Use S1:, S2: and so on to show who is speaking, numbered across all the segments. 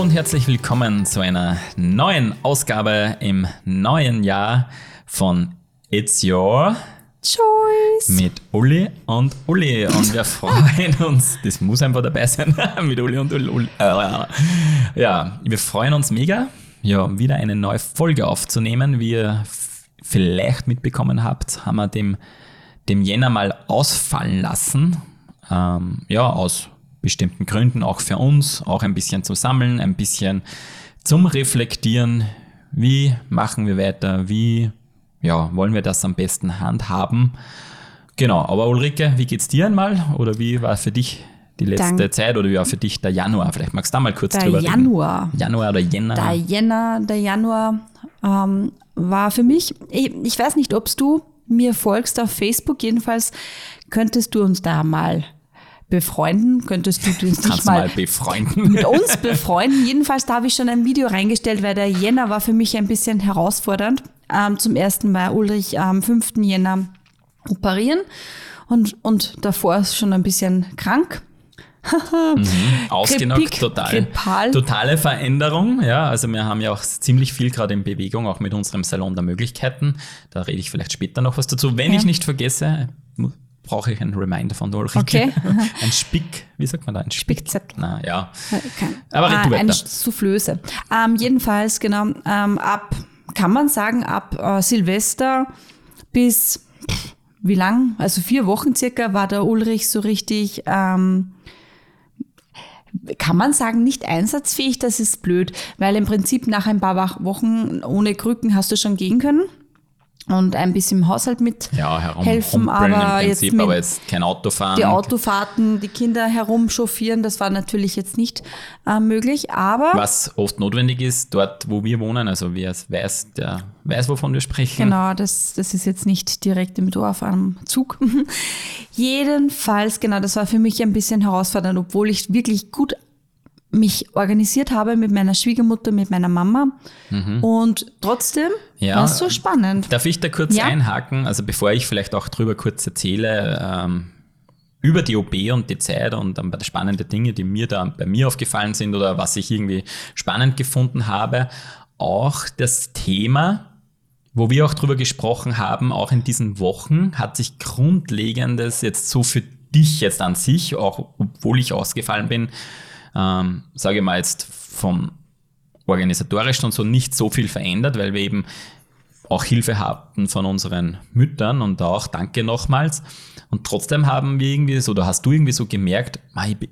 S1: Hallo und herzlich willkommen zu einer neuen Ausgabe im neuen Jahr von It's Your
S2: Choice
S1: mit Uli und Uli. Und wir freuen uns, das muss einfach dabei sein, mit Uli und Uli. Ja, wir freuen uns mega, ja, wieder eine neue Folge aufzunehmen. Wie ihr vielleicht mitbekommen habt, haben wir dem, dem Jänner mal ausfallen lassen. Ähm, ja, aus bestimmten Gründen, auch für uns, auch ein bisschen zum Sammeln, ein bisschen zum Reflektieren. Wie machen wir weiter? Wie ja, wollen wir das am besten handhaben? Genau, aber Ulrike, wie geht's dir einmal? Oder wie war für dich die letzte Dank. Zeit oder wie war für dich der Januar? Vielleicht magst du da mal kurz
S2: der
S1: drüber
S2: Januar.
S1: reden. Januar oder Jänner.
S2: Der Jänner, der Januar ähm, war für mich, ich, ich weiß nicht, ob du mir folgst auf Facebook, jedenfalls könntest du uns da mal befreunden? Könntest du dich
S1: Kannst
S2: mal,
S1: mal befreunden?
S2: mit uns befreunden? Jedenfalls, da habe ich schon ein Video reingestellt, weil der Jänner war für mich ein bisschen herausfordernd. Ähm, zum ersten Mal Ulrich am 5. Jänner operieren und, und davor ist schon ein bisschen krank.
S1: mhm, ausgenockt, total.
S2: Grippal.
S1: Totale Veränderung, ja. Also wir haben ja auch ziemlich viel gerade in Bewegung, auch mit unserem Salon der Möglichkeiten. Da rede ich vielleicht später noch was dazu. Wenn ja. ich nicht vergesse, brauche ich einen Reminder von Ulrike.
S2: Okay.
S1: ein Spick, wie sagt man da? Ein
S2: Spick Spickzettel.
S1: Na, ja.
S2: Kein. Aber ah, eine Soufflöse. Ähm, jedenfalls, genau, ähm, ab, kann man sagen, ab äh, Silvester bis, wie lang? Also vier Wochen circa war der Ulrich so richtig, ähm, kann man sagen, nicht einsatzfähig, das ist blöd, weil im Prinzip nach ein paar Wochen ohne Krücken hast du schon gehen können und ein bisschen im Haushalt mit
S1: ja,
S2: helfen, aber
S1: jetzt,
S2: mit
S1: aber jetzt kein Autofahren.
S2: Die Autofahrten, die Kinder herumchauffieren, das war natürlich jetzt nicht äh, möglich, aber
S1: was oft notwendig ist, dort wo wir wohnen, also wer weiß, der weiß, wovon wir sprechen.
S2: Genau, das, das ist jetzt nicht direkt im Dorf am Zug. Jedenfalls, genau, das war für mich ein bisschen herausfordernd, obwohl ich wirklich gut mich organisiert habe mit meiner Schwiegermutter, mit meiner Mama. Mhm. Und trotzdem ja, war es so spannend.
S1: Darf ich da kurz ja? einhaken? Also bevor ich vielleicht auch drüber kurz erzähle, ähm, über die OP und die Zeit und ein paar spannende Dinge, die mir da bei mir aufgefallen sind oder was ich irgendwie spannend gefunden habe, auch das Thema, wo wir auch drüber gesprochen haben, auch in diesen Wochen hat sich Grundlegendes jetzt so für dich jetzt an sich, auch obwohl ich ausgefallen bin, ähm, sage ich mal jetzt vom organisatorischen und so nicht so viel verändert, weil wir eben auch Hilfe hatten von unseren Müttern und auch danke nochmals. Und trotzdem haben wir irgendwie so, oder hast du irgendwie so gemerkt,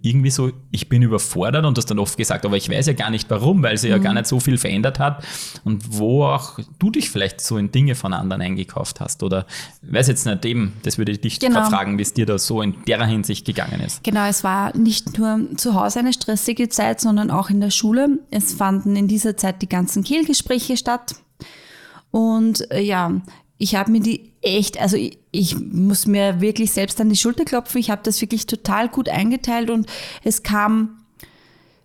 S1: irgendwie so, ich bin überfordert und hast dann oft gesagt, aber ich weiß ja gar nicht warum, weil sie mhm. ja gar nicht so viel verändert hat und wo auch du dich vielleicht so in Dinge von anderen eingekauft hast oder weiß jetzt nicht eben, das würde ich dich genau. fragen, wie es dir da so in der Hinsicht gegangen ist.
S2: Genau, es war nicht nur zu Hause eine stressige Zeit, sondern auch in der Schule. Es fanden in dieser Zeit die ganzen Kehlgespräche statt. Und äh, ja, ich habe mir die echt, also ich, ich, muss mir wirklich selbst an die Schulter klopfen. Ich habe das wirklich total gut eingeteilt und es kam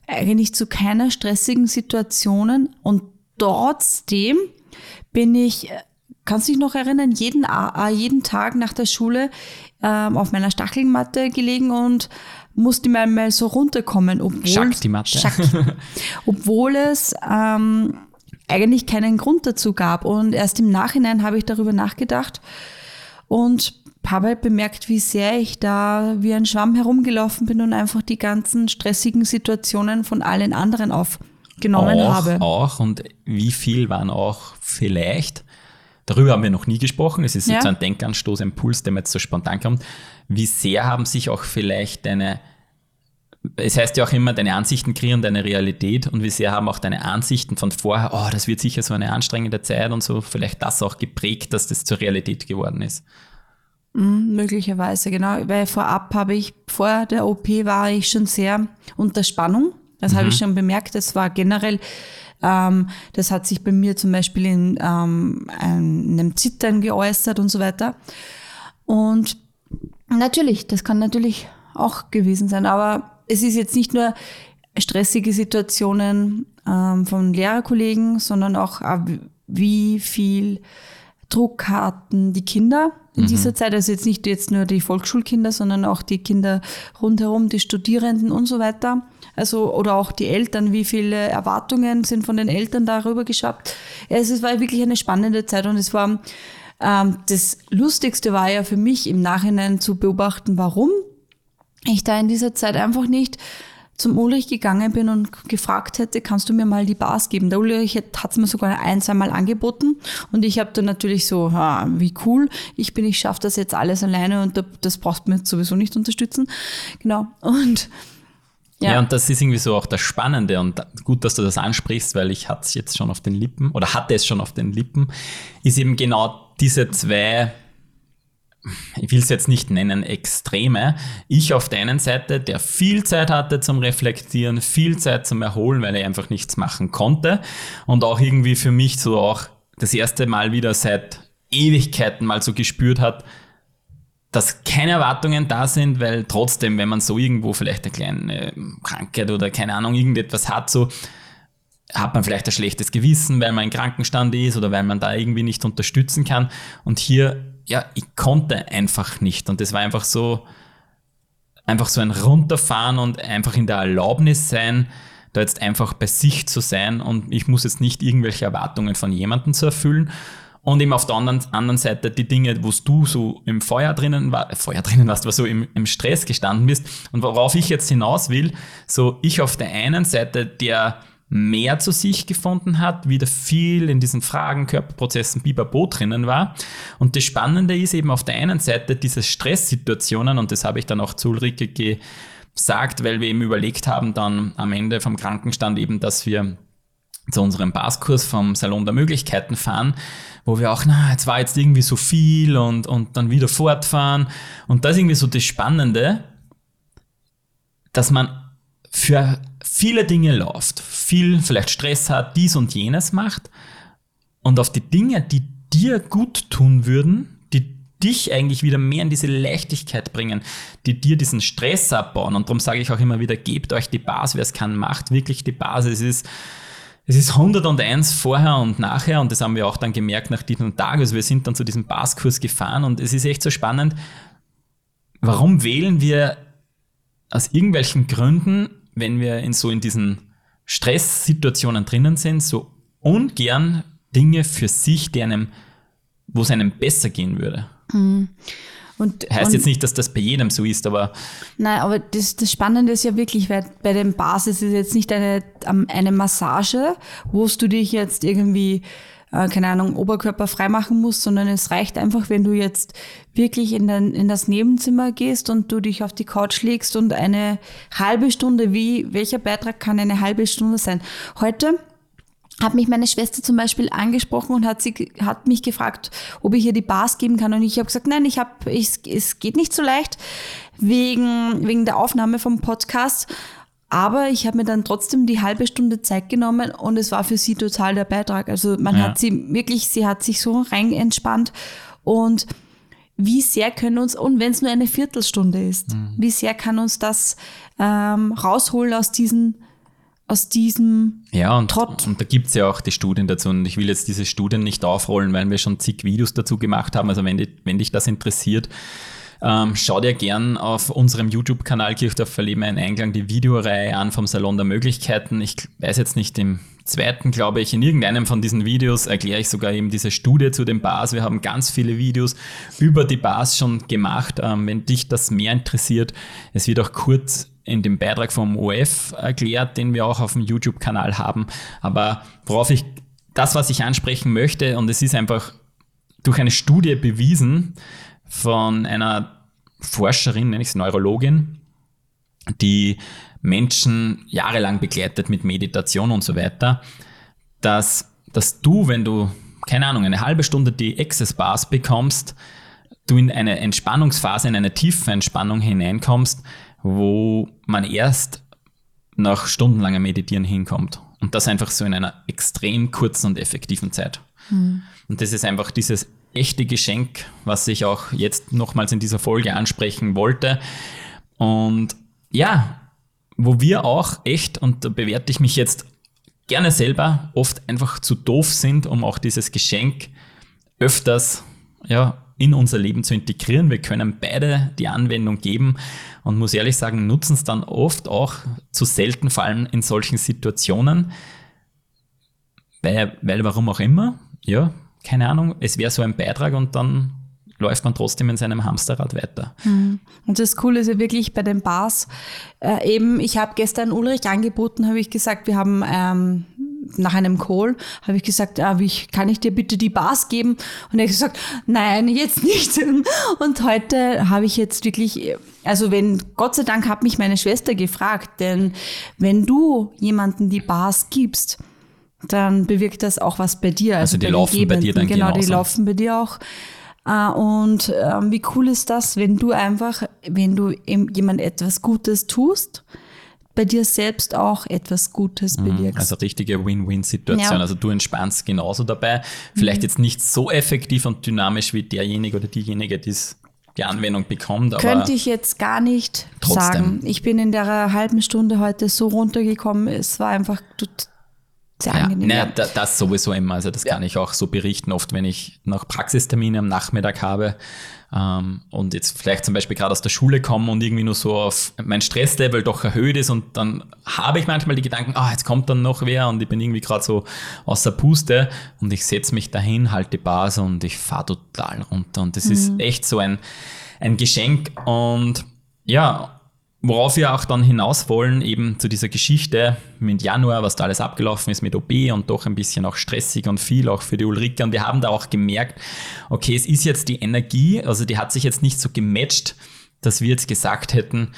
S2: eigentlich zu keiner stressigen Situationen und trotzdem bin ich, kannst du dich noch erinnern, jeden, jeden Tag nach der Schule ähm, auf meiner Stachelmatte gelegen und musste mal, mal so runterkommen, obwohl,
S1: Schakti-Matte.
S2: obwohl es ähm, eigentlich keinen Grund dazu gab. Und erst im Nachhinein habe ich darüber nachgedacht und habe halt bemerkt, wie sehr ich da wie ein Schwamm herumgelaufen bin und einfach die ganzen stressigen Situationen von allen anderen aufgenommen
S1: auch,
S2: habe.
S1: Auch und wie viel waren auch vielleicht, darüber haben wir noch nie gesprochen, es ist ja. jetzt ein Denkanstoß, ein Puls, der mir jetzt so spontan kommt, wie sehr haben sich auch vielleicht deine es heißt ja auch immer, deine Ansichten kreieren deine Realität und wie sehr haben auch deine Ansichten von vorher, oh, das wird sicher so eine anstrengende Zeit und so, vielleicht das auch geprägt, dass das zur Realität geworden ist.
S2: Mhm, möglicherweise, genau. Weil vorab habe ich, vor der OP war ich schon sehr unter Spannung. Das mhm. habe ich schon bemerkt. Das war generell, ähm, das hat sich bei mir zum Beispiel in ähm, einem Zittern geäußert und so weiter. Und natürlich, das kann natürlich auch gewesen sein, aber es ist jetzt nicht nur stressige Situationen ähm, von Lehrerkollegen, sondern auch, äh, wie viel Druck hatten die Kinder in mhm. dieser Zeit. Also jetzt nicht jetzt nur die Volksschulkinder, sondern auch die Kinder rundherum, die Studierenden und so weiter. Also, oder auch die Eltern, wie viele Erwartungen sind von den Eltern darüber geschafft. Also, es war wirklich eine spannende Zeit und es war, ähm, das Lustigste war ja für mich im Nachhinein zu beobachten, warum ich da in dieser Zeit einfach nicht zum Ulrich gegangen bin und gefragt hätte, kannst du mir mal die Bars geben? Der Ulrich hat es mir sogar ein, zweimal angeboten und ich habe dann natürlich so, ha, wie cool, ich bin, ich schaffe das jetzt alles alleine und das brauchst du mir sowieso nicht unterstützen. Genau. Und
S1: ja. ja, und das ist irgendwie so auch das Spannende und gut, dass du das ansprichst, weil ich hatte es jetzt schon auf den Lippen oder hatte es schon auf den Lippen, ist eben genau diese zwei ich will es jetzt nicht nennen, Extreme. Ich auf der einen Seite, der viel Zeit hatte zum Reflektieren, viel Zeit zum Erholen, weil er einfach nichts machen konnte. Und auch irgendwie für mich so auch das erste Mal wieder seit Ewigkeiten mal so gespürt hat, dass keine Erwartungen da sind, weil trotzdem, wenn man so irgendwo vielleicht eine kleine Krankheit oder keine Ahnung, irgendetwas hat, so hat man vielleicht ein schlechtes Gewissen, weil man in Krankenstand ist oder weil man da irgendwie nicht unterstützen kann. Und hier ja, ich konnte einfach nicht. Und das war einfach so, einfach so ein Runterfahren und einfach in der Erlaubnis sein, da jetzt einfach bei sich zu sein und ich muss jetzt nicht irgendwelche Erwartungen von jemandem zu erfüllen. Und eben auf der anderen, anderen Seite die Dinge, wo du so im Feuer drinnen war, äh, Feuer drinnen warst, wo so im, im Stress gestanden bist. Und worauf ich jetzt hinaus will, so ich auf der einen Seite, der mehr zu sich gefunden hat, wieder viel in diesen Fragen, Körperprozessen, Bibabo drinnen war. Und das Spannende ist eben auf der einen Seite diese Stresssituationen, und das habe ich dann auch zu Ulrike gesagt, weil wir eben überlegt haben, dann am Ende vom Krankenstand eben, dass wir zu unserem Baskurs vom Salon der Möglichkeiten fahren, wo wir auch, na, jetzt war jetzt irgendwie so viel und, und dann wieder fortfahren. Und das ist irgendwie so das Spannende, dass man für viele Dinge läuft, viel vielleicht Stress hat, dies und jenes macht und auf die Dinge, die dir gut tun würden, die dich eigentlich wieder mehr in diese Leichtigkeit bringen, die dir diesen Stress abbauen. Und darum sage ich auch immer wieder, gebt euch die Basis, wer es kann, macht wirklich die Basis. Es ist, es ist 101 vorher und nachher und das haben wir auch dann gemerkt nach diesem Tag. Also wir sind dann zu diesem Baskurs gefahren und es ist echt so spannend. Warum wählen wir aus irgendwelchen Gründen wenn wir in so in diesen Stresssituationen drinnen sind, so ungern Dinge für sich, die einem, wo es einem besser gehen würde. Mhm. Und, heißt und, jetzt nicht, dass das bei jedem so ist, aber.
S2: Nein, aber das, das Spannende ist ja wirklich, weil bei dem Basis ist jetzt nicht eine, eine Massage, wo du dich jetzt irgendwie äh, keine Ahnung, Oberkörper freimachen musst, sondern es reicht einfach, wenn du jetzt wirklich in, dein, in das Nebenzimmer gehst und du dich auf die Couch legst und eine halbe Stunde, wie, welcher Beitrag kann eine halbe Stunde sein? Heute hat mich meine Schwester zum Beispiel angesprochen und hat, sie, hat mich gefragt, ob ich ihr die Bars geben kann. Und ich habe gesagt, nein, ich hab, es geht nicht so leicht wegen, wegen der Aufnahme vom Podcast. Aber ich habe mir dann trotzdem die halbe Stunde Zeit genommen und es war für sie total der Beitrag. Also man ja. hat sie wirklich, sie hat sich so rein entspannt und wie sehr können uns, und wenn es nur eine Viertelstunde ist, mhm. wie sehr kann uns das ähm, rausholen aus diesen aus diesem
S1: ja, und, Trott. Und da gibt es ja auch die Studien dazu. Und ich will jetzt diese Studien nicht aufrollen, weil wir schon zig Videos dazu gemacht haben. Also wenn, die, wenn dich das interessiert, ähm, schau dir gern auf unserem YouTube-Kanal Kirchdorf Verleben ein Einklang die Videoreihe an vom Salon der Möglichkeiten. Ich weiß jetzt nicht, im zweiten, glaube ich, in irgendeinem von diesen Videos erkläre ich sogar eben diese Studie zu den Bars. Wir haben ganz viele Videos über die Bars schon gemacht. Ähm, wenn dich das mehr interessiert, es wird auch kurz in dem Beitrag vom OF erklärt, den wir auch auf dem YouTube-Kanal haben. Aber worauf ich, das, was ich ansprechen möchte, und es ist einfach durch eine Studie bewiesen, von einer Forscherin, nenne ich es Neurologin, die Menschen jahrelang begleitet mit Meditation und so weiter, dass, dass du, wenn du, keine Ahnung, eine halbe Stunde die Access Bars bekommst, du in eine Entspannungsphase, in eine tiefe Entspannung hineinkommst, wo man erst nach stundenlangem Meditieren hinkommt. Und das einfach so in einer extrem kurzen und effektiven Zeit. Mhm. Und das ist einfach dieses echte Geschenk, was ich auch jetzt nochmals in dieser Folge ansprechen wollte. Und ja, wo wir auch echt, und da bewerte ich mich jetzt gerne selber, oft einfach zu doof sind, um auch dieses Geschenk öfters ja, in unser Leben zu integrieren. Wir können beide die Anwendung geben und muss ehrlich sagen, nutzen es dann oft auch zu selten, vor allem in solchen Situationen. Weil, weil warum auch immer, ja, keine Ahnung, es wäre so ein Beitrag und dann läuft man trotzdem in seinem Hamsterrad weiter.
S2: Mhm. Und das Coole ist ja wirklich bei den Bars, äh, eben, ich habe gestern Ulrich angeboten, habe ich gesagt, wir haben ähm, nach einem Call, habe ich gesagt, ah, wie, kann ich dir bitte die Bars geben? Und er hat gesagt, nein, jetzt nicht. Und heute habe ich jetzt wirklich, also wenn, Gott sei Dank hat mich meine Schwester gefragt, denn wenn du jemanden die Bars gibst, dann bewirkt das auch was bei dir.
S1: Also, also die laufen bei dir dann
S2: Genau,
S1: genauso.
S2: die laufen bei dir auch. Ah, und ähm, wie cool ist das, wenn du einfach, wenn du jemand etwas Gutes tust, bei dir selbst auch etwas Gutes mhm, bewirkst.
S1: Also richtige Win-Win-Situation. Ja. Also du entspannst genauso dabei. Vielleicht mhm. jetzt nicht so effektiv und dynamisch wie derjenige oder diejenige, die die Anwendung bekommt. Aber
S2: Könnte ich jetzt gar nicht trotzdem. sagen. Ich bin in der halben Stunde heute so runtergekommen. Es war einfach sehr ja, angenehm.
S1: Naja, das sowieso immer. Also das ja. kann ich auch so berichten, oft wenn ich noch Praxistermine am Nachmittag habe ähm, und jetzt vielleicht zum Beispiel gerade aus der Schule komme und irgendwie nur so auf mein Stresslevel doch erhöht ist und dann habe ich manchmal die Gedanken, ah, jetzt kommt dann noch wer und ich bin irgendwie gerade so außer Puste und ich setze mich dahin, halte die Base und ich fahre total runter und das mhm. ist echt so ein, ein Geschenk und ja, Worauf wir auch dann hinaus wollen, eben zu dieser Geschichte mit Januar, was da alles abgelaufen ist mit OB und doch ein bisschen auch stressig und viel auch für die Ulrike. Und wir haben da auch gemerkt, okay, es ist jetzt die Energie, also die hat sich jetzt nicht so gematcht, dass wir jetzt gesagt hätten,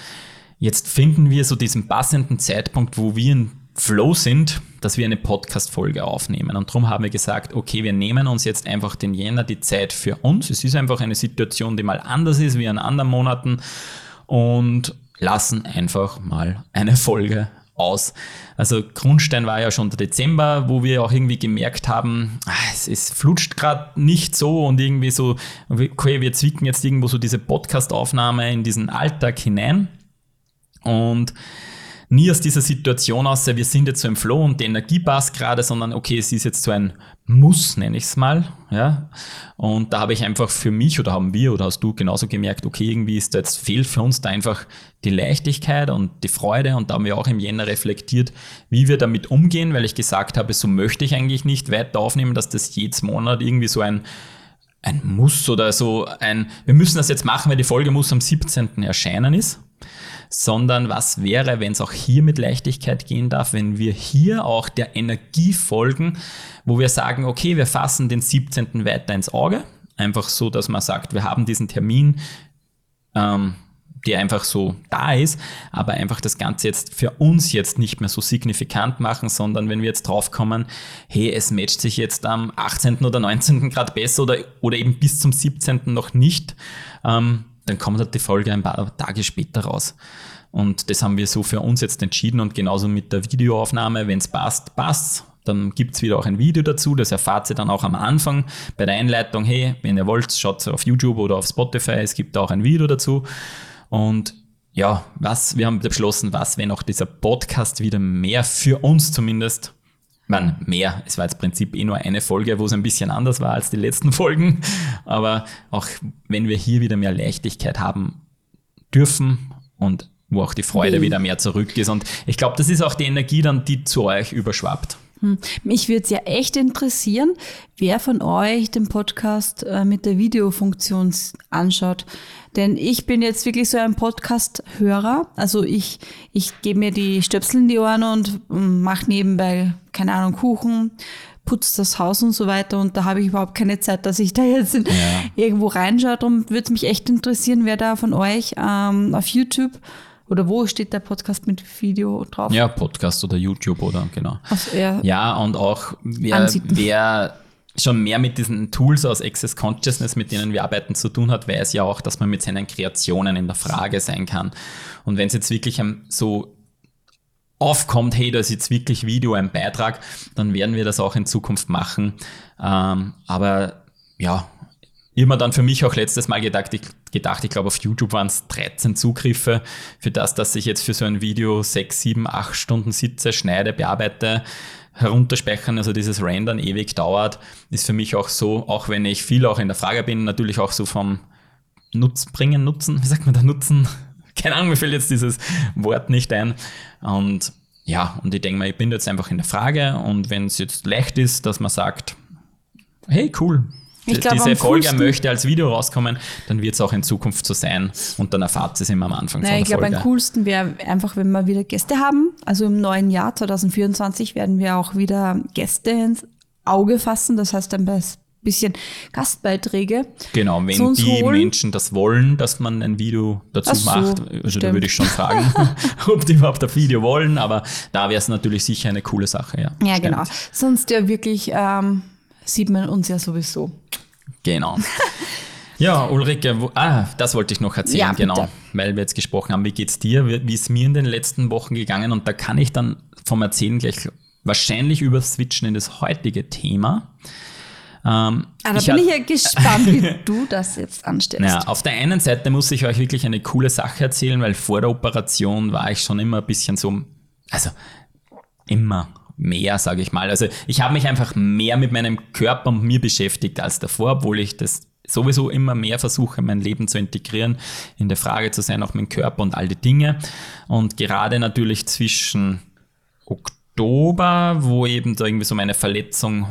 S1: jetzt finden wir so diesen passenden Zeitpunkt, wo wir in Flow sind, dass wir eine Podcast-Folge aufnehmen. Und darum haben wir gesagt, okay, wir nehmen uns jetzt einfach den Jänner die Zeit für uns. Es ist einfach eine Situation, die mal anders ist wie in anderen Monaten. Und lassen einfach mal eine Folge aus. Also Grundstein war ja schon der Dezember, wo wir auch irgendwie gemerkt haben, ah, es, es flutscht gerade nicht so und irgendwie so, okay, wir zwicken jetzt irgendwo so diese Podcast-Aufnahme in diesen Alltag hinein. Und nie aus dieser Situation aus, wir sind jetzt so im Flow und die Energie passt gerade, sondern okay, es ist jetzt so ein Muss, nenne ich es mal. Ja? Und da habe ich einfach für mich oder haben wir oder hast du genauso gemerkt, okay, irgendwie ist da jetzt fehlt für uns da einfach die Leichtigkeit und die Freude und da haben wir auch im Jänner reflektiert, wie wir damit umgehen, weil ich gesagt habe, so möchte ich eigentlich nicht weiter aufnehmen, dass das jedes Monat irgendwie so ein ein Muss oder so ein, wir müssen das jetzt machen, weil die Folge muss am 17. erscheinen ist sondern was wäre, wenn es auch hier mit Leichtigkeit gehen darf, wenn wir hier auch der Energie folgen, wo wir sagen, okay, wir fassen den 17. weiter ins Auge, einfach so, dass man sagt, wir haben diesen Termin, ähm, der einfach so da ist, aber einfach das Ganze jetzt für uns jetzt nicht mehr so signifikant machen, sondern wenn wir jetzt draufkommen, hey, es matcht sich jetzt am 18. oder 19. Grad besser oder, oder eben bis zum 17. noch nicht, ähm, dann kommt halt die Folge ein paar Tage später raus. Und das haben wir so für uns jetzt entschieden und genauso mit der Videoaufnahme, wenn es passt, passt. Dann gibt es wieder auch ein Video dazu, das erfahrt ihr dann auch am Anfang bei der Einleitung, hey, wenn ihr wollt, schaut auf YouTube oder auf Spotify, es gibt auch ein Video dazu. Und ja, was, wir haben beschlossen, was, wenn auch dieser Podcast wieder mehr für uns zumindest man, mehr. Es war jetzt im Prinzip eh nur eine Folge, wo es ein bisschen anders war als die letzten Folgen. Aber auch wenn wir hier wieder mehr Leichtigkeit haben dürfen und wo auch die Freude mhm. wieder mehr zurück ist. Und ich glaube, das ist auch die Energie dann, die zu euch überschwappt.
S2: Hm. Mich würde es ja echt interessieren, wer von euch den Podcast äh, mit der Videofunktion anschaut. Denn ich bin jetzt wirklich so ein Podcast-Hörer. Also ich, ich gebe mir die Stöpsel in die Ohren und hm, mache nebenbei, keine Ahnung, Kuchen, putze das Haus und so weiter. Und da habe ich überhaupt keine Zeit, dass ich da jetzt ja. irgendwo reinschaue. Darum würde es mich echt interessieren, wer da von euch ähm, auf YouTube oder wo steht der Podcast mit Video drauf?
S1: Ja, Podcast oder YouTube oder genau. Also, ja. ja, und auch wer, wer schon mehr mit diesen Tools aus Access Consciousness, mit denen wir arbeiten, zu tun hat, weiß ja auch, dass man mit seinen Kreationen in der Frage sein kann. Und wenn es jetzt wirklich so aufkommt, hey, da ist jetzt wirklich Video ein Beitrag, dann werden wir das auch in Zukunft machen. Ähm, aber ja, immer dann für mich auch letztes Mal gedacht, ich, gedacht, ich glaube auf YouTube waren es 13 Zugriffe für das, dass ich jetzt für so ein Video 6, 7, 8 Stunden sitze, schneide, bearbeite herunterspeichern, also dieses Rendern ewig dauert, ist für mich auch so, auch wenn ich viel auch in der Frage bin, natürlich auch so vom Nutz bringen, Nutzen, wie sagt man da, Nutzen? Keine Ahnung, mir fällt jetzt dieses Wort nicht ein. Und ja, und ich denke mal, ich bin jetzt einfach in der Frage und wenn es jetzt leicht ist, dass man sagt, hey, cool,
S2: Ich glaub,
S1: diese Folge möchte als Video rauskommen, dann wird es auch in Zukunft so sein und dann erfahrt es immer am Anfang
S2: Nein,
S1: von
S2: ich
S1: der
S2: glaube,
S1: Folge.
S2: am coolsten wäre einfach, wenn wir wieder Gäste haben. Also im neuen Jahr 2024 werden wir auch wieder Gäste ins Auge fassen. Das heißt ein bisschen Gastbeiträge.
S1: Genau, wenn die
S2: holen.
S1: Menschen das wollen, dass man ein Video dazu
S2: so,
S1: macht, also da würde ich schon fragen, ob die überhaupt ein Video wollen, aber da wäre es natürlich sicher eine coole Sache, ja.
S2: Ja,
S1: Stimmt.
S2: genau. Sonst ja wirklich ähm, sieht man uns ja sowieso.
S1: Genau. Ja, Ulrike, wo, ah, das wollte ich noch erzählen,
S2: Ja,
S1: genau, weil wir jetzt gesprochen haben, wie geht's dir, wie wie ist mir in den letzten Wochen gegangen und da kann ich dann vom Erzählen gleich wahrscheinlich überswitchen in das heutige Thema. Ähm,
S2: Ah, da
S1: ich
S2: bin ich ja gespannt, wie du das jetzt anstellst.
S1: Ja, auf der einen Seite muss ich euch wirklich eine coole Sache erzählen, weil vor der Operation war ich schon immer ein bisschen so, also immer mehr, sage ich mal. Also ich habe mich einfach mehr mit meinem Körper und mir beschäftigt als davor, obwohl ich das sowieso immer mehr versuche, mein Leben zu integrieren, in der Frage zu sein, auch mein Körper und all die Dinge. Und gerade natürlich zwischen Oktober, wo eben da irgendwie so meine Verletzung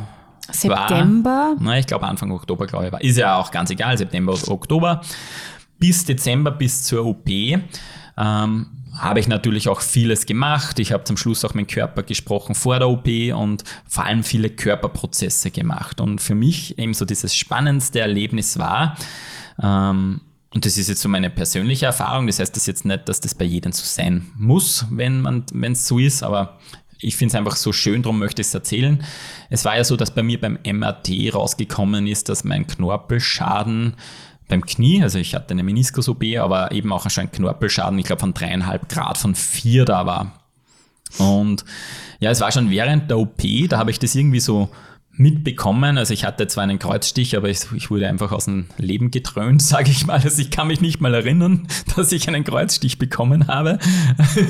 S2: September.
S1: war. Na, ich glaube Anfang Oktober, glaube ich, war. Ist ja auch ganz egal, September oder Oktober. Bis Dezember, bis zur OP, ähm, habe ich natürlich auch vieles gemacht. Ich habe zum Schluss auch mit dem Körper gesprochen vor der OP und vor allem viele Körperprozesse gemacht. Und für mich eben so dieses spannendste Erlebnis war, ähm, und das ist jetzt so meine persönliche Erfahrung, das heißt das jetzt nicht, dass das bei jedem so sein muss, wenn es so ist, aber ich finde es einfach so schön, darum möchte ich es erzählen. Es war ja so, dass bei mir beim MRT rausgekommen ist, dass mein Knorpelschaden beim Knie, also ich hatte eine Meniskus-OP, aber eben auch ein Knorpelschaden, ich glaube von dreieinhalb Grad von vier da war. Und ja, es war schon während der OP, da habe ich das irgendwie so mitbekommen. Also ich hatte zwar einen Kreuzstich, aber ich, ich wurde einfach aus dem Leben getrönt, sage ich mal. Also ich kann mich nicht mal erinnern, dass ich einen Kreuzstich bekommen habe.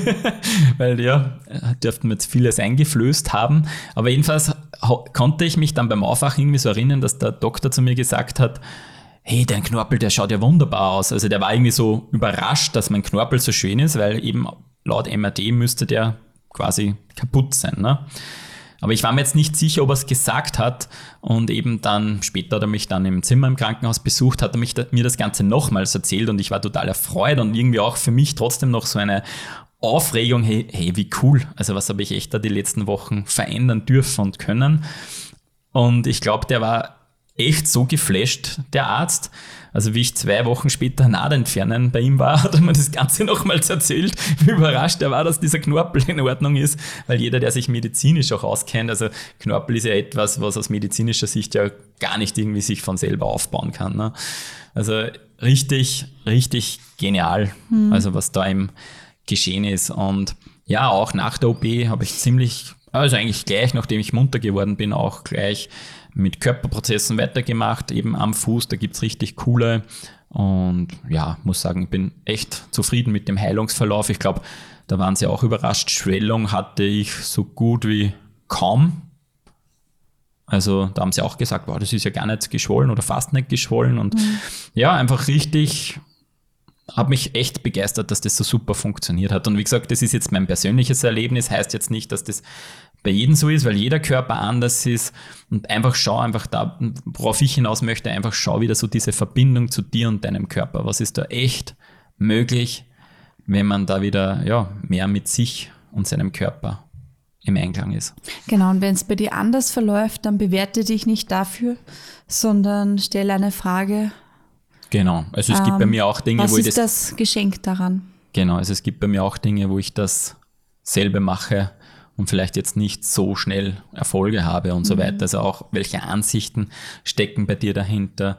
S1: Weil ja, dürften mir jetzt vieles eingeflößt haben. Aber jedenfalls konnte ich mich dann beim Aufwachen irgendwie so erinnern, dass der Doktor zu mir gesagt hat, hey, dein Knorpel, der schaut ja wunderbar aus. Also der war irgendwie so überrascht, dass mein Knorpel so schön ist, weil eben laut MRT müsste der quasi kaputt sein. Ne? Aber ich war mir jetzt nicht sicher, ob er es gesagt hat. Und eben dann, später hat er mich dann im Zimmer im Krankenhaus besucht, hat er mich mir das Ganze nochmals erzählt und ich war total erfreut und irgendwie auch für mich trotzdem noch so eine Aufregung, hey, hey wie cool. Also was habe ich echt da die letzten Wochen verändern dürfen und können. Und ich glaube, der war echt so geflasht, der Arzt. Also wie ich zwei Wochen später Nahtentfernen bei ihm war, hat er mir das Ganze nochmals erzählt, wie überrascht er war, dass dieser Knorpel in Ordnung ist, weil jeder, der sich medizinisch auch auskennt, also Knorpel ist ja etwas, was aus medizinischer Sicht ja gar nicht irgendwie sich von selber aufbauen kann. Ne? Also richtig, richtig genial, also was da im geschehen ist. Und ja, auch nach der OP habe ich ziemlich, also eigentlich gleich, nachdem ich munter geworden bin, auch gleich mit Körperprozessen weitergemacht, eben am Fuß, da gibt's richtig coole. Und ja, muss sagen, ich bin echt zufrieden mit dem Heilungsverlauf. Ich glaube, da waren sie auch überrascht. Schwellung hatte ich so gut wie kaum. Also da haben sie auch gesagt, wow, das ist ja gar nicht geschwollen oder fast nicht geschwollen. Und ja, einfach richtig habe mich echt begeistert, dass das so super funktioniert hat. Und wie gesagt, das ist jetzt mein persönliches Erlebnis, heißt jetzt nicht, dass das bei jedem so ist, weil jeder Körper anders ist. Und einfach schau, einfach da, worauf ich hinaus möchte, einfach schau wieder so diese Verbindung zu dir und deinem Körper. Was ist da echt möglich, wenn man da wieder ja, mehr mit sich und seinem Körper im Einklang ist?
S2: Genau, und wenn es bei dir anders verläuft, dann bewerte dich nicht dafür, sondern stell eine Frage.
S1: Genau. Also es gibt
S2: Ähm,
S1: bei mir auch Dinge,
S2: Was
S1: wo ich
S2: ist
S1: das
S2: das Geschenk daran?
S1: Genau, also es gibt bei mir auch Dinge, wo ich das selber mache und vielleicht jetzt nicht so schnell Erfolge habe und so weiter. Also auch welche Ansichten stecken bei dir dahinter,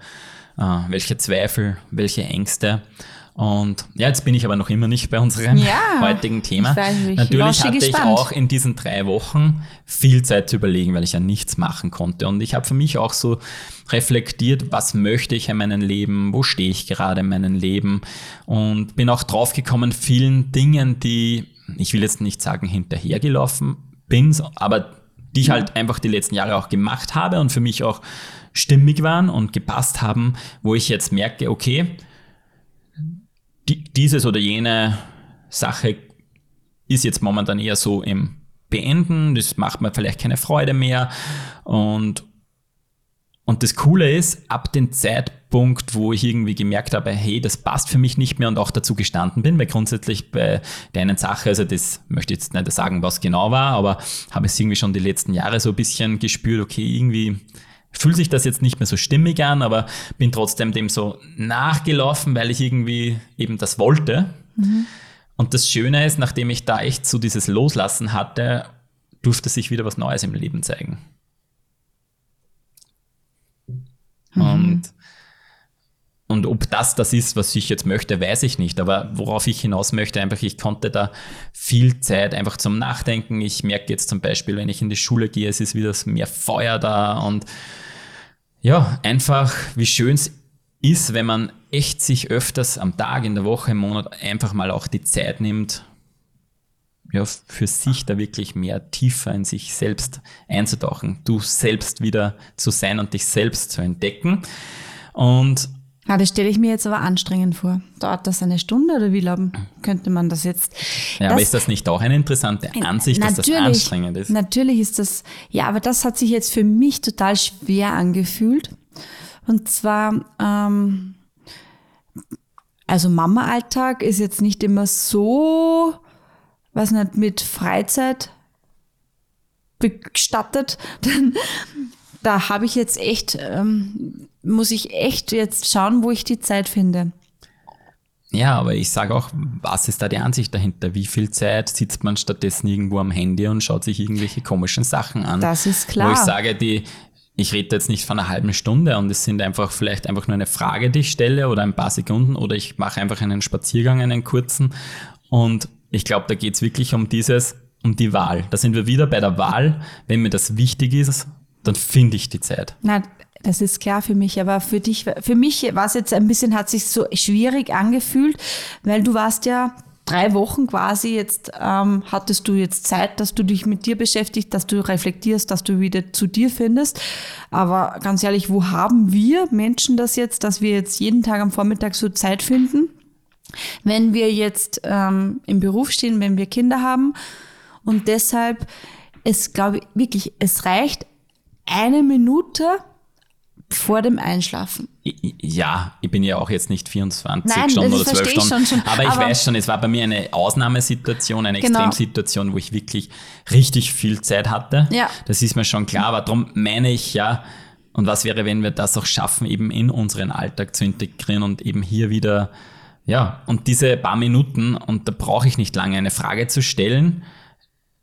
S1: äh, welche Zweifel, welche Ängste. Und ja, jetzt bin ich aber noch immer nicht bei unserem
S2: Ja,
S1: heutigen Thema.
S2: ich ich
S1: Natürlich hatte ich
S2: gespannt.
S1: auch in diesen drei Wochen viel Zeit zu überlegen, weil ich ja nichts machen konnte. Und ich habe für mich auch so reflektiert, was möchte ich in meinem Leben, wo stehe ich gerade in meinem Leben und bin auch draufgekommen, vielen Dingen, die, ich will jetzt nicht sagen, hinterhergelaufen bin, aber die ich halt einfach die letzten Jahre auch gemacht habe und für mich auch stimmig waren und gepasst haben, wo ich jetzt merke, okay, die, dieses oder jene Sache ist jetzt momentan eher so im Beenden, das macht mir vielleicht keine Freude mehr. Und und das Coole ist, ab dem Zeitpunkt, wo ich irgendwie gemerkt habe, hey, das passt für mich nicht mehr und auch dazu gestanden bin, weil grundsätzlich bei der einen Sache, also das möchte ich jetzt nicht sagen, was genau war, aber habe es irgendwie schon die letzten Jahre so ein bisschen gespürt, okay, irgendwie fühlt sich das jetzt nicht mehr so stimmig an, aber bin trotzdem dem so nachgelaufen, weil ich irgendwie eben das wollte. Mhm. Und das Schöne ist, nachdem ich da echt so dieses Loslassen hatte, durfte sich wieder was Neues im Leben zeigen. Mhm. Und, und ob das das ist, was ich jetzt möchte, weiß ich nicht. Aber worauf ich hinaus möchte, einfach, ich konnte da viel Zeit einfach zum Nachdenken. Ich merke jetzt zum Beispiel, wenn ich in die Schule gehe, es ist wieder mehr Feuer da und ja, einfach, wie schön es ist, wenn man echt sich öfters am Tag, in der Woche, im Monat einfach mal auch die Zeit nimmt, ja, für sich da wirklich mehr tiefer in sich selbst einzutauchen, du selbst wieder zu sein und dich selbst zu entdecken. Und
S2: ja, das stelle ich mir jetzt aber anstrengend vor. Dauert das eine Stunde oder wie lang könnte man das jetzt?
S1: Ja, das, aber ist das nicht auch eine interessante Ansicht, dass das anstrengend ist?
S2: Natürlich ist das, ja, aber das hat sich jetzt für mich total schwer angefühlt. Und zwar, ähm, also Mama-Alltag ist jetzt nicht immer so weiß nicht, mit Freizeit bestattet, da habe ich jetzt echt, ähm, muss ich echt jetzt schauen, wo ich die Zeit finde.
S1: Ja, aber ich sage auch, was ist da die Ansicht dahinter? Wie viel Zeit sitzt man stattdessen irgendwo am Handy und schaut sich irgendwelche komischen Sachen an?
S2: Das ist klar.
S1: Wo ich sage, die, ich rede jetzt nicht von einer halben Stunde und es sind einfach vielleicht einfach nur eine Frage, die ich stelle oder ein paar Sekunden oder ich mache einfach einen Spaziergang, einen kurzen und ich glaube, da geht es wirklich um dieses, um die Wahl. Da sind wir wieder bei der Wahl. Wenn mir das wichtig ist, dann finde ich die Zeit.
S2: Na, das ist klar für mich, aber für dich, für mich war es jetzt ein bisschen, hat sich so schwierig angefühlt, weil du warst ja drei Wochen quasi jetzt, ähm, hattest du jetzt Zeit, dass du dich mit dir beschäftigst, dass du reflektierst, dass du wieder zu dir findest. Aber ganz ehrlich, wo haben wir Menschen das jetzt, dass wir jetzt jeden Tag am Vormittag so Zeit finden? wenn wir jetzt ähm, im Beruf stehen, wenn wir Kinder haben. Und deshalb, es glaube ich wirklich, es reicht eine Minute vor dem Einschlafen.
S1: Ja, ich bin ja auch jetzt nicht 24 Nein, Stunden oder 12 Stunden. Schon, schon. Aber ich aber weiß schon, es war bei mir eine Ausnahmesituation, eine genau. Extremsituation, wo ich wirklich richtig viel Zeit hatte. Ja. Das ist mir schon klar, aber darum meine ich ja, und was wäre, wenn wir das auch schaffen, eben in unseren Alltag zu integrieren und eben hier wieder ja, und diese paar Minuten, und da brauche ich nicht lange, eine Frage zu stellen,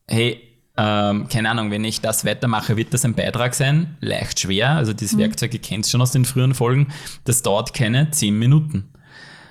S1: hey, ähm, keine Ahnung, wenn ich das weitermache, wird das ein Beitrag sein? Leicht schwer. Also dieses mhm. Werkzeug, ihr kennt es schon aus den früheren Folgen, das dauert keine zehn Minuten.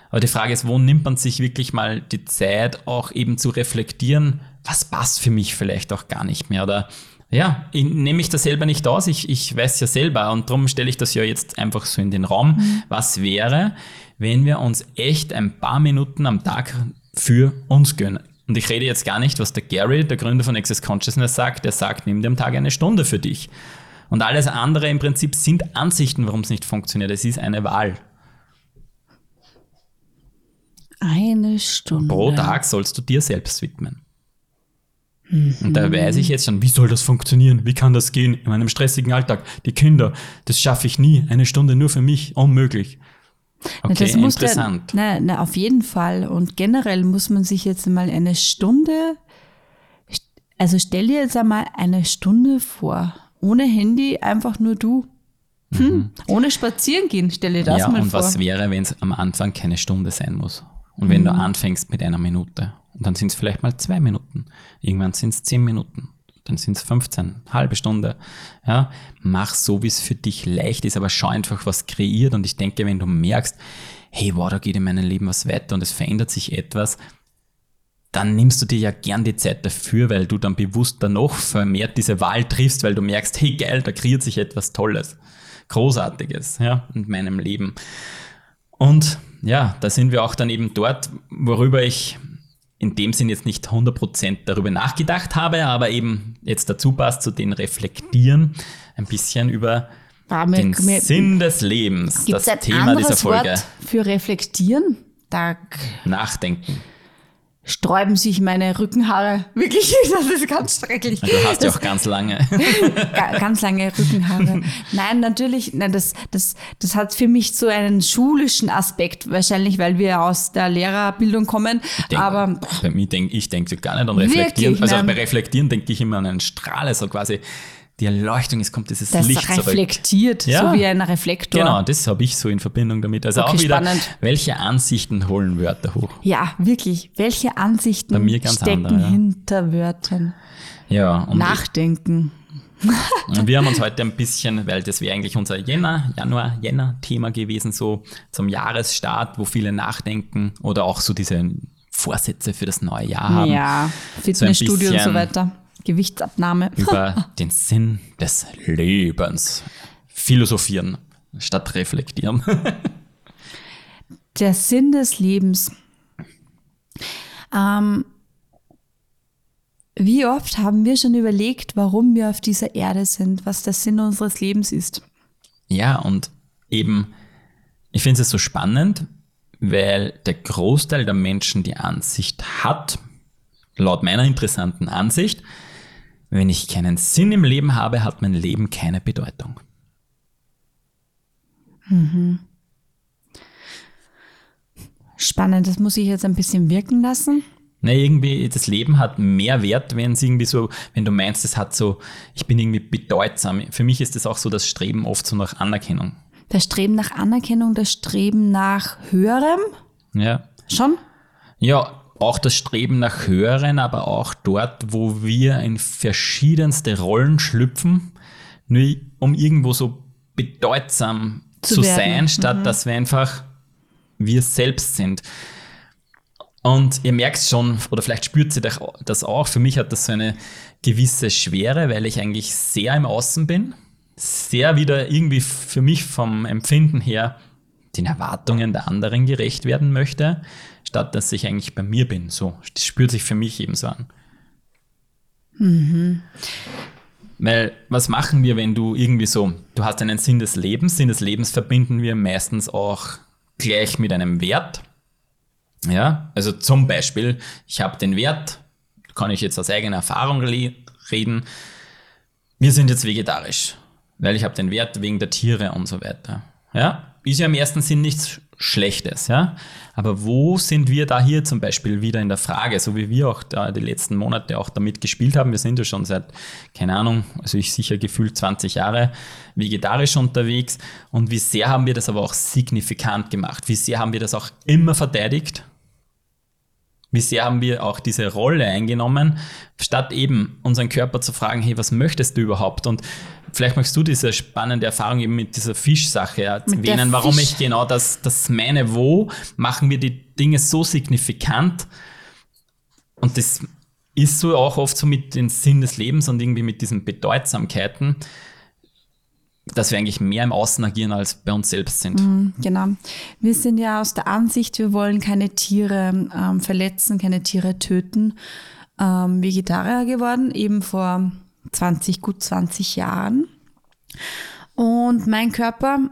S1: Aber die Frage ist, wo nimmt man sich wirklich mal die Zeit, auch eben zu reflektieren, was passt für mich vielleicht auch gar nicht mehr? Oder ja, ich, nehme ich das selber nicht aus, ich, ich weiß ja selber und darum stelle ich das ja jetzt einfach so in den Raum. Mhm. Was wäre, wenn wir uns echt ein paar Minuten am Tag für uns gönnen. Und ich rede jetzt gar nicht, was der Gary, der Gründer von Access Consciousness, sagt. Der sagt, nimm dir am Tag eine Stunde für dich. Und alles andere im Prinzip sind Ansichten, warum es nicht funktioniert. Es ist eine Wahl.
S2: Eine Stunde.
S1: Pro Tag sollst du dir selbst widmen. Mhm. Und da weiß ich jetzt schon, wie soll das funktionieren? Wie kann das gehen in meinem stressigen Alltag? Die Kinder, das schaffe ich nie. Eine Stunde nur für mich, unmöglich.
S2: Okay, das muss interessant. Na, na, auf jeden Fall. Und generell muss man sich jetzt mal eine Stunde, also stell dir jetzt einmal eine Stunde vor. Ohne Handy, einfach nur du. Hm, mhm. Ohne spazieren gehen, stell dir das ja, mal vor.
S1: Und was wäre, wenn es am Anfang keine Stunde sein muss? Und wenn mhm. du anfängst mit einer Minute und dann sind es vielleicht mal zwei Minuten, irgendwann sind es zehn Minuten dann sind es 15, halbe Stunde. Ja, mach so, wie es für dich leicht ist, aber schau einfach, was kreiert. Und ich denke, wenn du merkst, hey, wow, da geht in meinem Leben was weiter und es verändert sich etwas, dann nimmst du dir ja gern die Zeit dafür, weil du dann bewusst noch vermehrt diese Wahl triffst, weil du merkst, hey geil, da kreiert sich etwas Tolles, Großartiges, ja, in meinem Leben. Und ja, da sind wir auch dann eben dort, worüber ich in dem Sinn jetzt nicht 100% darüber nachgedacht habe, aber eben jetzt dazu passt zu den Reflektieren ein bisschen über
S2: War mir-
S1: den
S2: mir-
S1: Sinn des Lebens, das Thema dieser Folge.
S2: Wort für reflektieren? Da
S1: Nachdenken.
S2: Sträuben sich meine Rückenhaare. Wirklich, das ist ganz schrecklich.
S1: Du hast ja auch ganz lange.
S2: Ga- ganz lange Rückenhaare. Nein, natürlich, nein, das, das, das hat für mich so einen schulischen Aspekt, wahrscheinlich, weil wir aus der Lehrerbildung kommen.
S1: Denk,
S2: aber
S1: bei mir denk, ich denke gar nicht an Reflektieren.
S2: Wirklich,
S1: also
S2: nein.
S1: bei Reflektieren denke ich immer an einen Strahl, so quasi die Erleuchtung, es kommt dieses
S2: das
S1: Licht
S2: reflektiert,
S1: Ja.
S2: so wie ein Reflektor.
S1: Genau, das habe ich so in Verbindung damit. Also
S2: Okay,
S1: auch wieder,
S2: spannend.
S1: welche Ansichten holen Wörter hoch?
S2: Ja, wirklich. Welche Ansichten stecken
S1: andere, ja.
S2: hinter Wörtern?
S1: Ja, und
S2: Nachdenken.
S1: Und wir haben uns heute ein bisschen, weil das wäre eigentlich unser Jänner, Januar, Jänner-Thema gewesen, so zum Jahresstart, wo viele nachdenken oder auch so diese Vorsätze für das neue Jahr haben.
S2: Ja, Fitnessstudio und so weiter. Gewichtsabnahme.
S1: Über den Sinn des Lebens philosophieren statt reflektieren.
S2: Der Sinn des Lebens. Ähm, wie oft haben wir schon überlegt, warum wir auf dieser Erde sind, was der Sinn unseres Lebens ist?
S1: Ja, und eben, ich finde es so spannend, weil der Großteil der Menschen die Ansicht hat, laut meiner interessanten Ansicht, wenn ich keinen Sinn im Leben habe, hat mein Leben keine Bedeutung.
S2: Spannend, das muss ich jetzt ein bisschen wirken lassen.
S1: Ne, irgendwie, das Leben hat mehr Wert, wenn es irgendwie so, wenn du meinst, es hat so, ich bin irgendwie bedeutsam. Für mich ist es auch so das Streben oft so nach Anerkennung.
S2: Das Streben nach Anerkennung, das Streben nach Höherem,
S1: Ja.
S2: schon?
S1: Ja, auch das Streben nach Höheren, aber auch dort, wo wir in verschiedenste Rollen schlüpfen, nur um irgendwo so bedeutsam
S2: Zu
S1: zu, sein, statt dass wir einfach wir selbst sind. Und ihr merkt schon, oder vielleicht spürt ihr das auch, für mich hat das so eine gewisse Schwere, weil ich eigentlich sehr im Außen bin, sehr wieder irgendwie für mich vom Empfinden her den Erwartungen der anderen gerecht werden möchte, statt dass ich eigentlich bei mir bin. So, das spürt sich für mich eben so an. Weil was machen wir, wenn du irgendwie so, du hast einen Sinn des Lebens, Sinn des Lebens verbinden wir meistens auch gleich mit einem Wert. Ja, also zum Beispiel, ich habe den Wert, kann ich jetzt aus eigener Erfahrung reden, wir sind jetzt vegetarisch, weil ich habe den Wert wegen der Tiere und so weiter. Ja, ist ja im ersten Sinn nichts Schlechtes, ja. Aber wo sind wir da hier zum Beispiel wieder in der Frage, so wie wir auch da die letzten Monate auch damit gespielt haben? Wir sind ja schon seit, keine Ahnung, also ich sicher gefühlt 20 Jahre vegetarisch unterwegs. Und wie sehr haben wir das aber auch signifikant gemacht? Wie sehr haben wir das auch immer verteidigt? Wie sehr haben wir auch diese Rolle eingenommen, statt eben unseren Körper zu fragen, hey, was möchtest du überhaupt? Und vielleicht magst du diese spannende Erfahrung eben mit dieser Fischsache erwähnen, warum
S2: Fisch-
S1: ich genau das, das meine, wo machen wir die Dinge so signifikant? Und das ist so auch oft so mit dem Sinn des Lebens und irgendwie mit diesen Bedeutsamkeiten, dass wir eigentlich mehr im Außen agieren, als bei uns selbst sind.
S2: Genau. Wir sind ja aus der Ansicht, wir wollen keine Tiere ähm, verletzen, keine Tiere töten. Ähm, Vegetarier geworden, eben vor 20, gut 20 Jahren. Und mein Körper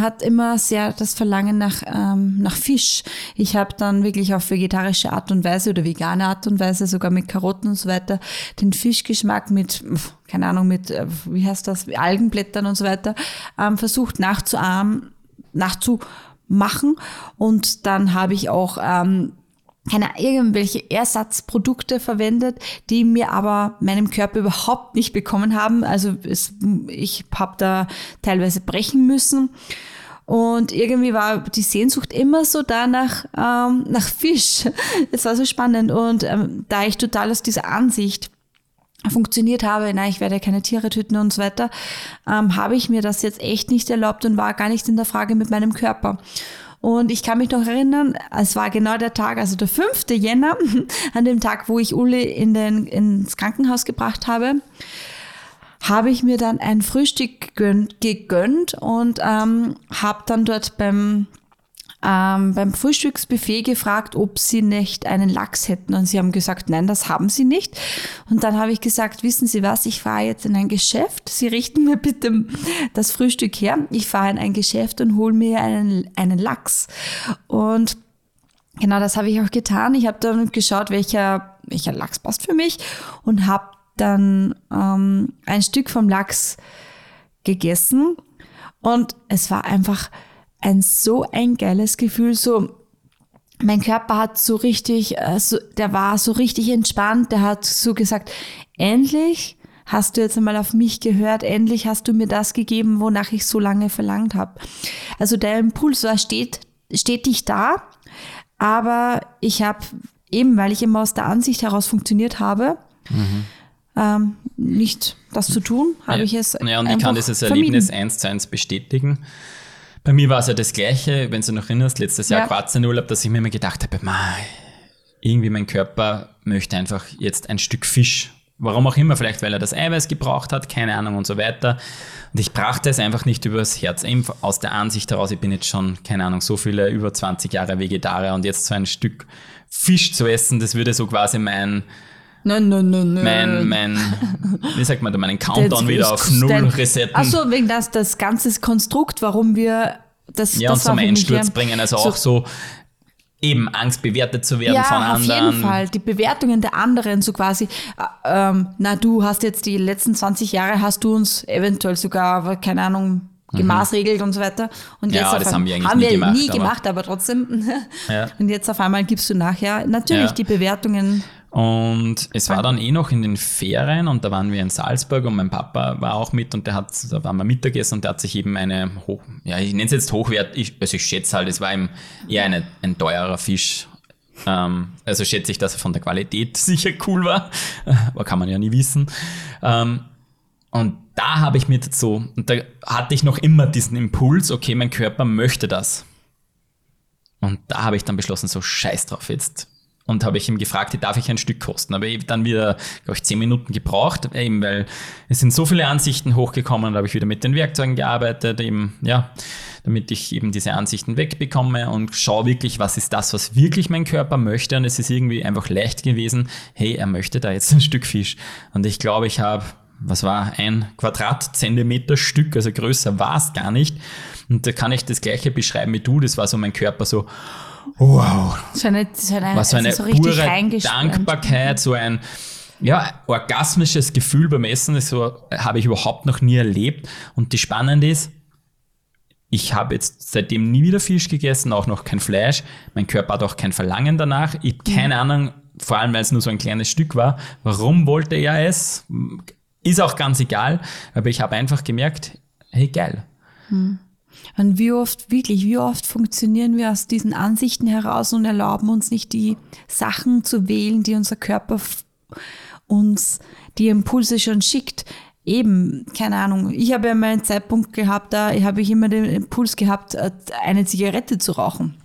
S2: hat immer sehr das Verlangen nach, ähm, nach Fisch. Ich habe dann wirklich auf vegetarische Art und Weise oder vegane Art und Weise, sogar mit Karotten und so weiter, den Fischgeschmack mit, keine Ahnung, mit, äh, wie heißt das, Algenblättern und so weiter, ähm, versucht nachzuahmen, nachzumachen. Und dann habe ich auch ähm, keine irgendwelche Ersatzprodukte verwendet, die mir aber meinem Körper überhaupt nicht bekommen haben. Also es, ich habe da teilweise brechen müssen. Und irgendwie war die Sehnsucht immer so da nach, ähm, nach Fisch. Es war so spannend. Und ähm, da ich total aus dieser Ansicht funktioniert habe, na, ich werde keine Tiere töten und so weiter, ähm, habe ich mir das jetzt echt nicht erlaubt und war gar nicht in der Frage mit meinem Körper. Und ich kann mich noch erinnern, es war genau der Tag, also der 5. Jänner, an dem Tag, wo ich Uli in den, ins Krankenhaus gebracht habe, habe ich mir dann ein Frühstück gegönnt, gegönnt und ähm, habe dann dort beim ähm, beim Frühstücksbuffet gefragt, ob sie nicht einen Lachs hätten. Und sie haben gesagt, nein, das haben sie nicht. Und dann habe ich gesagt, wissen Sie was, ich fahre jetzt in ein Geschäft. Sie richten mir bitte das Frühstück her. Ich fahre in ein Geschäft und hole mir einen, einen Lachs. Und genau das habe ich auch getan. Ich habe dann geschaut, welcher, welcher Lachs passt für mich und habe dann ähm, ein Stück vom Lachs gegessen. Und es war einfach ein so ein geiles Gefühl, so mein Körper hat so richtig, äh, so, der war so richtig entspannt, der hat so gesagt, endlich hast du jetzt einmal auf mich gehört, endlich hast du mir das gegeben, wonach ich so lange verlangt habe. Also der Impuls war steht, stetig da, aber ich habe eben, weil ich immer aus der Ansicht heraus funktioniert habe, mhm. ähm, nicht das zu tun, habe ja, ich es.
S1: Ja, und ich kann dieses Erlebnis eins zu eins bestätigen. Bei mir war es ja das Gleiche, wenn du noch erinnerst, letztes Jahr ja. Kroatien-Urlaub, dass ich mir immer gedacht habe, irgendwie mein Körper möchte einfach jetzt ein Stück Fisch. Warum auch immer, vielleicht weil er das Eiweiß gebraucht hat, keine Ahnung und so weiter. Und ich brachte es einfach nicht übers Herz. Eben aus der Ansicht heraus, ich bin jetzt schon, keine Ahnung, so viele, über 20 Jahre Vegetarier und jetzt so ein Stück Fisch zu essen, das würde so quasi mein,
S2: Nein, nein, nein, nein.
S1: Mein, mein, wie sagt man da, meinen Countdown wieder auf Null resetten.
S2: Achso, wegen das, das ganze Konstrukt, warum wir das
S1: Ja,
S2: das
S1: und zum Einsturz bringen, also so, auch so eben Angst bewertet zu werden
S2: ja,
S1: von anderen.
S2: Auf jeden Fall. Die Bewertungen der anderen, so quasi, äh, ähm, na du hast jetzt die letzten 20 Jahre, hast du uns eventuell sogar, keine Ahnung, mhm. gemaßregelt mhm. und so weiter. Und
S1: jetzt
S2: ja,
S1: das haben wir eigentlich
S2: haben
S1: nie
S2: wir
S1: gemacht.
S2: nie aber gemacht, aber trotzdem. Ja. Und jetzt auf einmal gibst du nachher natürlich ja. die Bewertungen
S1: und es war dann eh noch in den Ferien und da waren wir in Salzburg und mein Papa war auch mit und der hat, da waren wir Mittagessen und der hat sich eben eine, hoch, ja, ich nenne es jetzt hochwert, ich, also ich schätze halt, es war eben eher eine, ein teurer Fisch. Ähm, also schätze ich, dass er von der Qualität sicher cool war, aber kann man ja nie wissen. Ähm, und da habe ich mir so, und da hatte ich noch immer diesen Impuls, okay, mein Körper möchte das. Und da habe ich dann beschlossen, so scheiß drauf jetzt und habe ich ihm gefragt, darf ich ein Stück kosten? Aber ich dann wieder, glaube ich, zehn Minuten gebraucht, eben weil es sind so viele Ansichten hochgekommen und habe ich wieder mit den Werkzeugen gearbeitet, eben, ja, damit ich eben diese Ansichten wegbekomme und schaue wirklich, was ist das, was wirklich mein Körper möchte. Und es ist irgendwie einfach leicht gewesen, hey, er möchte da jetzt ein Stück Fisch. Und ich glaube, ich habe, was war, ein Quadratzentimeter Stück, also größer war es gar nicht. Und da kann ich das gleiche beschreiben wie du, das war so mein Körper so, wow.
S2: So eine, so eine,
S1: was so eine
S2: also
S1: so pure Dankbarkeit, so ein ja, orgasmisches Gefühl beim Essen, das so, habe ich überhaupt noch nie erlebt. Und die Spannende ist, ich habe jetzt seitdem nie wieder Fisch gegessen, auch noch kein Fleisch. Mein Körper hat auch kein Verlangen danach. Ich habe keine Ahnung, vor allem weil es nur so ein kleines Stück war, warum wollte er es? Ist auch ganz egal, aber ich habe einfach gemerkt, hey geil. Hm.
S2: Und wie oft, wirklich, wie oft funktionieren wir aus diesen Ansichten heraus und erlauben uns nicht die Sachen zu wählen, die unser Körper uns die Impulse schon schickt. Eben, keine Ahnung. Ich habe ja mal einen Zeitpunkt gehabt, da habe ich immer den Impuls gehabt, äh, eine Zigarette zu rauchen.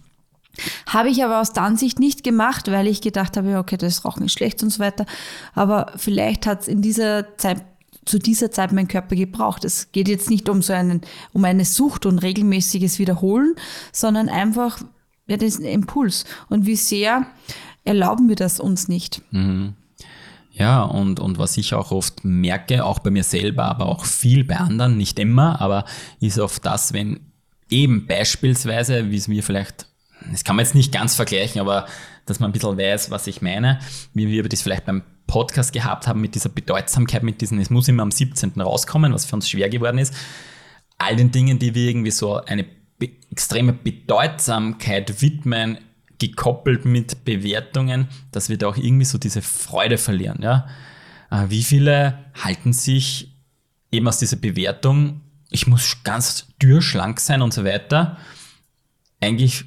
S2: Habe ich aber aus der Ansicht nicht gemacht, weil ich gedacht habe, okay, das Rauchen ist schlecht und so weiter. Aber vielleicht hat es in dieser Zeit zu dieser Zeit mein Körper gebraucht. Es geht jetzt nicht um so einen, um eine Sucht und regelmäßiges Wiederholen, sondern einfach ja, das Impuls. Und wie sehr erlauben wir das uns nicht?
S1: Mhm. Ja, und, und was ich auch oft merke, auch bei mir selber, aber auch viel bei anderen, nicht immer, aber ist oft das, wenn eben beispielsweise, wie es mir vielleicht, das kann man jetzt nicht ganz vergleichen, aber dass man ein bisschen weiß, was ich meine, wie wir das vielleicht beim Podcast gehabt haben mit dieser Bedeutsamkeit, mit diesen, es muss immer am 17. rauskommen, was für uns schwer geworden ist. All den Dingen, die wir irgendwie so eine be extreme Bedeutsamkeit widmen, gekoppelt mit Bewertungen, dass wir da auch irgendwie so diese Freude verlieren. Ja? Äh, wie viele halten sich eben aus dieser Bewertung, ich muss ganz dürrschlank sein und so weiter, eigentlich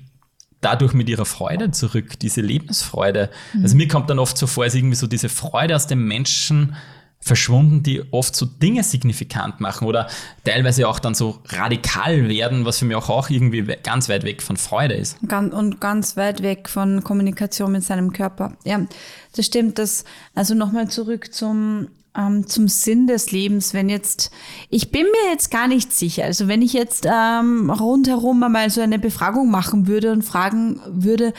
S1: dadurch mit ihrer Freude zurück, diese Lebensfreude. Mhm. Also mir kommt dann oft so vor, als irgendwie so diese Freude aus dem Menschen verschwunden, die oft so Dinge signifikant machen oder teilweise auch dann so radikal werden, was für mich auch, irgendwie ganz weit weg von Freude ist.
S2: Und ganz weit weg von Kommunikation mit seinem Körper. Ja, das stimmt. Das, also nochmal zurück zum ähm, zum Sinn des Lebens, wenn jetzt, ich bin mir jetzt gar nicht sicher, also wenn ich jetzt ähm, rundherum einmal so eine Befragung machen würde und fragen würde,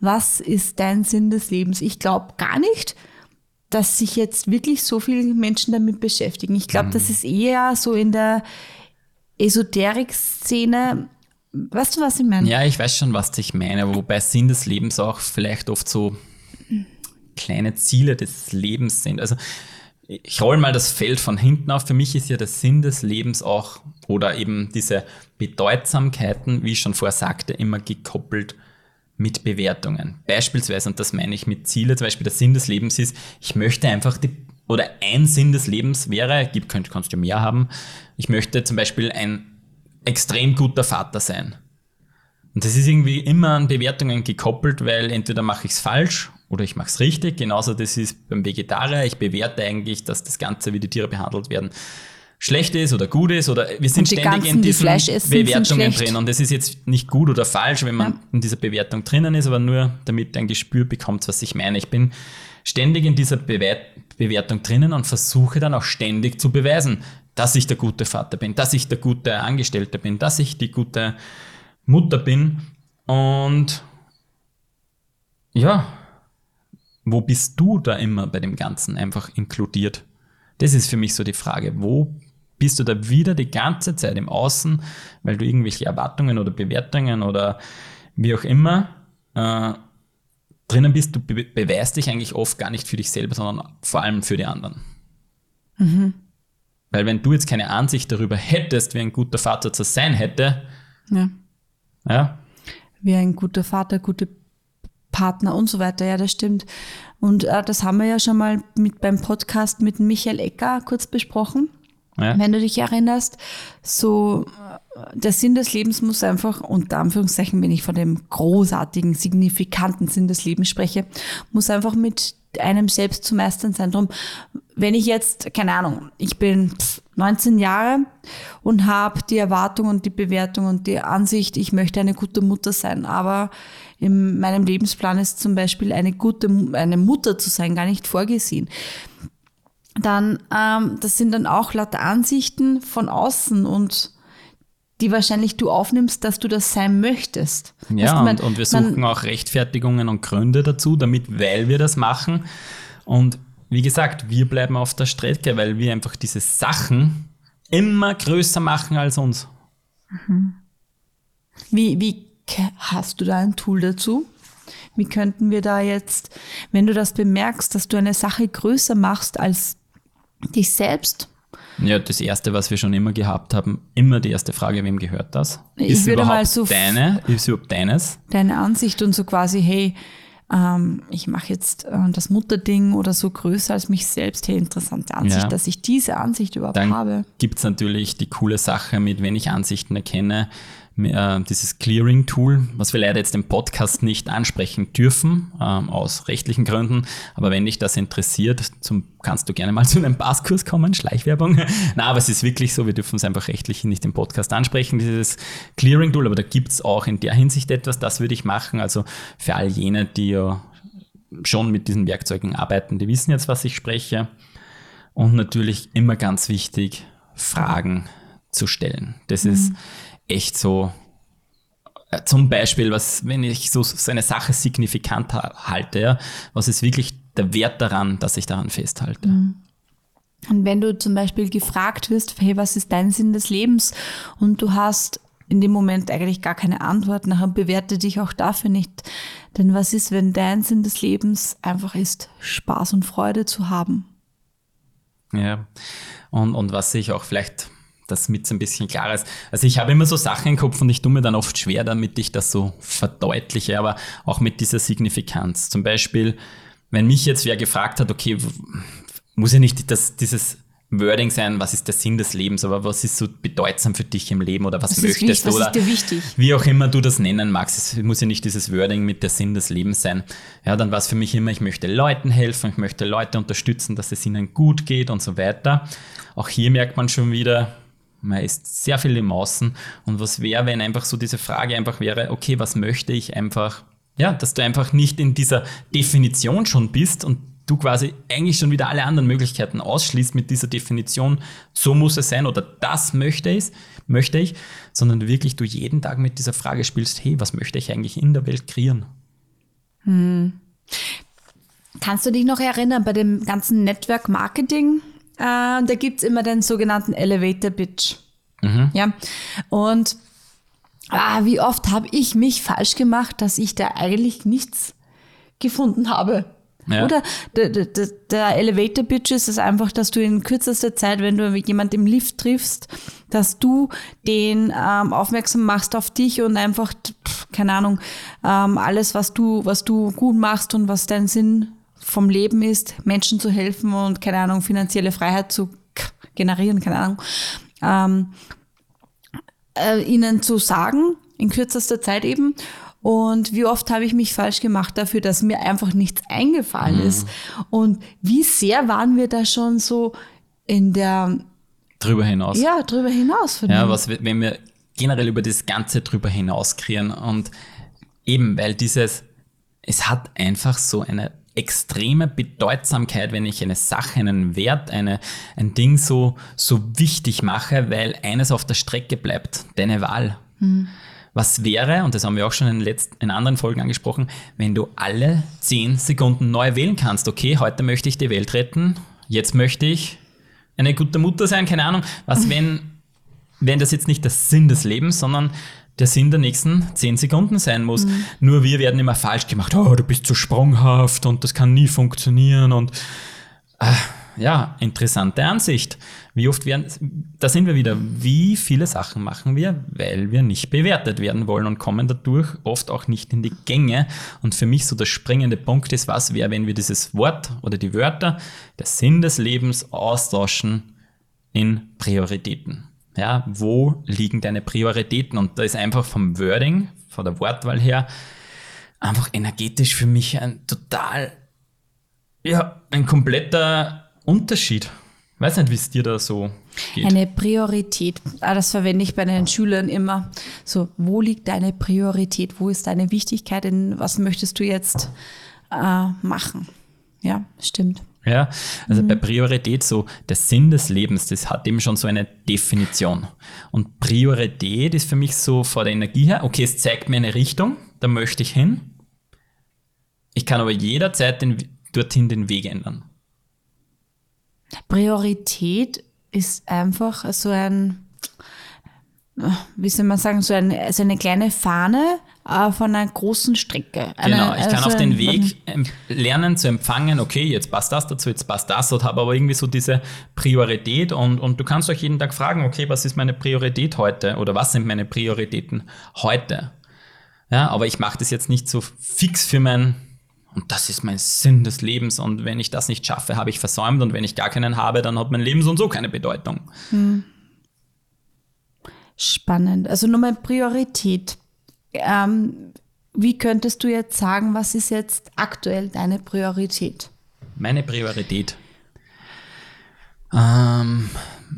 S2: was ist dein Sinn des Lebens? Ich glaube gar nicht, dass sich jetzt wirklich so viele Menschen damit beschäftigen. Ich glaube, mhm. das ist eher so in der Esoterik-Szene. Weißt du, was ich meine?
S1: Ja, ich weiß schon, was ich meine, wobei Sinn des Lebens auch vielleicht oft so kleine Ziele des Lebens sind. Also ich roll mal das Feld von hinten auf. Für mich ist ja der Sinn des Lebens auch oder eben diese Bedeutsamkeiten, wie ich schon vorher sagte, immer gekoppelt mit Bewertungen. Beispielsweise, und das meine ich mit Ziele, zum Beispiel der Sinn des Lebens ist, ich möchte einfach die, oder ein Sinn des Lebens wäre, gibt, könnt, kannst du mehr haben, ich möchte zum Beispiel ein extrem guter Vater sein. Und das ist irgendwie immer an Bewertungen gekoppelt, weil entweder mache ich es falsch oder ich mache es richtig. Genauso das ist beim Vegetarier. Ich bewerte eigentlich, dass das Ganze, wie die Tiere behandelt werden, schlecht ist oder gut ist oder wir sind ständig ganzen, in diesen die Bewertungen drin und es ist jetzt nicht gut oder falsch, wenn man ja. in dieser Bewertung drinnen ist, aber nur damit ein Gespür bekommt, was ich meine. Ich bin ständig in dieser Bewe Bewertung drinnen und versuche dann auch ständig zu beweisen, dass ich der gute Vater bin, dass ich der gute Angestellte bin, dass ich die gute Mutter bin und ja, wo bist du da immer bei dem Ganzen einfach inkludiert? Das ist für mich so die Frage. Wo bist du da wieder die ganze Zeit im Außen, weil du irgendwelche Erwartungen oder Bewertungen oder wie auch immer äh, drinnen bist, du be beweist dich eigentlich oft gar nicht für dich selber, sondern vor allem für die anderen. Mhm. Weil wenn du jetzt keine Ansicht darüber hättest, wie ein guter Vater zu sein hätte, ja.
S2: ja. Wie ein guter Vater, gute Partner und so weiter, ja, das stimmt. Und äh, das haben wir ja schon mal mit beim Podcast mit Michael Ecker kurz besprochen. Ja. Wenn du dich erinnerst, so der Sinn des Lebens muss einfach, unter Anführungszeichen, wenn ich von dem großartigen, signifikanten Sinn des Lebens spreche, muss einfach mit einem selbst zu meistern sein. Drum, wenn ich jetzt, keine Ahnung, ich bin 19 Jahre und habe die Erwartung und die Bewertung und die Ansicht, ich möchte eine gute Mutter sein, aber in meinem Lebensplan ist zum Beispiel eine gute eine Mutter zu sein gar nicht vorgesehen dann, ähm, das sind dann auch lauter Ansichten von außen und die wahrscheinlich du aufnimmst, dass du das sein möchtest.
S1: Ja, weißt, und, und wir suchen auch Rechtfertigungen und Gründe dazu, damit, weil wir das machen. Und wie gesagt, wir bleiben auf der Strecke, weil wir einfach diese Sachen immer größer machen als uns.
S2: Mhm. Wie, wie hast du da ein Tool dazu? Wie könnten wir da jetzt, wenn du das bemerkst, dass du eine Sache größer machst als dich selbst.
S1: Ja, das erste, was wir schon immer gehabt haben, immer die erste Frage, wem gehört das?
S2: Ich ist würde mal so
S1: deine? Ist überhaupt deines?
S2: Deine Ansicht und so quasi, hey, ähm, ich mache jetzt äh, das Mutterding oder so größer als mich selbst. Hey, interessante Ansicht, ja. dass ich diese Ansicht überhaupt
S1: Dann
S2: habe.
S1: Gibt es natürlich die coole Sache mit, wenn ich Ansichten erkenne, äh, dieses Clearing-Tool, was wir leider jetzt im Podcast nicht ansprechen dürfen, ähm, aus rechtlichen Gründen. Aber wenn dich das interessiert, zum, kannst du gerne mal zu einem Passkurs kommen, Schleichwerbung. Na, aber es ist wirklich so, wir dürfen es einfach rechtlich nicht im Podcast ansprechen, dieses Clearing-Tool. Aber da gibt es auch in der Hinsicht etwas, das würde ich machen. Also für all jene, die ja schon mit diesen Werkzeugen arbeiten, die wissen jetzt, was ich spreche. Und natürlich immer ganz wichtig, Fragen zu stellen. Das mhm. ist echt so, äh, zum Beispiel, was, wenn ich so, so eine Sache signifikant halte, ja, was ist wirklich der Wert daran, dass ich daran festhalte? Mhm.
S2: Und wenn du zum Beispiel gefragt wirst, hey, was ist dein Sinn des Lebens? Und du hast in dem Moment eigentlich gar keine Antwort, nachher bewerte dich auch dafür nicht. Denn was ist, wenn dein Sinn des Lebens einfach ist, Spaß und Freude zu haben?
S1: Ja, und, und was ich auch vielleicht das mit so ein bisschen klarer ist. Also ich habe immer so Sachen im Kopf und ich tue mir dann oft schwer, damit ich das so verdeutliche, aber auch mit dieser Signifikanz. Zum Beispiel, wenn mich jetzt wer gefragt hat, okay, muss ja nicht das, dieses Wording sein, was ist der Sinn des Lebens, aber was ist so bedeutsam für dich im Leben oder was, was möchtest wichtig, du oder wie auch immer du das nennen magst. Es muss ja nicht dieses Wording mit der Sinn des Lebens sein. Ja, dann war es für mich immer, ich möchte Leuten helfen, ich möchte Leute unterstützen, dass es ihnen gut geht und so weiter. Auch hier merkt man schon wieder, man ist sehr viel im Außen. Und was wäre, wenn einfach so diese Frage einfach wäre, okay, was möchte ich einfach, ja, dass du einfach nicht in dieser Definition schon bist und du quasi eigentlich schon wieder alle anderen Möglichkeiten ausschließt mit dieser Definition, so muss es sein oder das möchte ich, möchte ich, sondern wirklich du jeden Tag mit dieser Frage spielst, hey, was möchte ich eigentlich in der Welt kreieren?
S2: Hm. Kannst du dich noch erinnern bei dem ganzen Network Marketing? Äh, da gibt es immer den sogenannten Elevator Pitch. Mhm. Ja. Und ah, wie oft habe ich mich falsch gemacht, dass ich da eigentlich nichts gefunden habe. Ja. Oder der, der, der Elevator Pitch ist es einfach, dass du in kürzester Zeit, wenn du jemand im Lift triffst, dass du den ähm, aufmerksam machst auf dich und einfach, keine Ahnung, ähm, alles, was du, was du gut machst und was dein Sinn vom Leben ist, Menschen zu helfen und, keine Ahnung, finanzielle Freiheit zu generieren, keine Ahnung, ähm, äh, ihnen zu sagen, in kürzester Zeit eben. Und wie oft habe ich mich falsch gemacht dafür, dass mir einfach nichts eingefallen mhm. ist. Und wie sehr waren wir da schon so in der
S1: drüber hinaus.
S2: Ja, drüber hinaus.
S1: Ja, was wenn wir generell über das Ganze drüber hinaus kreieren und eben, weil dieses, es hat einfach so eine extreme Bedeutsamkeit, wenn ich eine Sache, einen Wert, eine, ein Ding so, so wichtig mache, weil eines auf der Strecke bleibt, deine Wahl. Mhm. Was wäre, und das haben wir auch schon in, letzten, in anderen Folgen angesprochen, wenn du alle zehn Sekunden neu wählen kannst, okay, heute möchte ich die Welt retten, jetzt möchte ich eine gute Mutter sein, keine Ahnung. Was, wenn, wenn das jetzt nicht der Sinn des Lebens, sondern der Sinn der nächsten zehn Sekunden sein muss. Mhm. Nur wir werden immer falsch gemacht. Oh, du bist zu sprunghaft und das kann nie funktionieren und äh, ja, interessante Ansicht. Wie oft werden, da sind wir wieder, wie viele Sachen machen wir, weil wir nicht bewertet werden wollen und kommen dadurch oft auch nicht in die Gänge. Und für mich so der springende Punkt ist, was wäre, wenn wir dieses Wort oder die Wörter, der Sinn des Lebens austauschen in Prioritäten. Ja, wo liegen deine Prioritäten? Und da ist einfach vom Wording, von der Wortwahl her, einfach energetisch für mich ein total, ja, ein kompletter Unterschied. Weiß nicht, wie es dir da so geht.
S2: Eine Priorität. Ah, das verwende ich bei den Schülern immer. So, wo liegt deine Priorität? Wo ist deine Wichtigkeit? In was möchtest du jetzt äh, machen? Ja, stimmt.
S1: Ja, also mhm. bei Priorität so, der Sinn des Lebens, das hat eben schon so eine Definition. Und Priorität ist für mich so vor der Energie her, okay, es zeigt mir eine Richtung, da möchte ich hin. Ich kann aber jederzeit den, dorthin den Weg ändern.
S2: Priorität ist einfach so ein, wie soll man sagen, so, ein, so eine kleine Fahne äh, von einer großen Strecke.
S1: Eine, genau, ich kann also auf den Weg lernen zu empfangen, okay, jetzt passt das dazu, jetzt passt das, und habe aber irgendwie so diese Priorität und, und du kannst euch jeden Tag fragen, okay, was ist meine Priorität heute oder was sind meine Prioritäten heute? Ja, aber ich mache das jetzt nicht so fix für mein und das ist mein Sinn des Lebens. Und wenn ich das nicht schaffe, habe ich versäumt. Und wenn ich gar keinen habe, dann hat mein Leben so und so keine Bedeutung. Hm.
S2: Spannend. Also nur meine Priorität. Ähm, wie könntest du jetzt sagen, was ist jetzt aktuell deine Priorität?
S1: Meine Priorität. Ähm,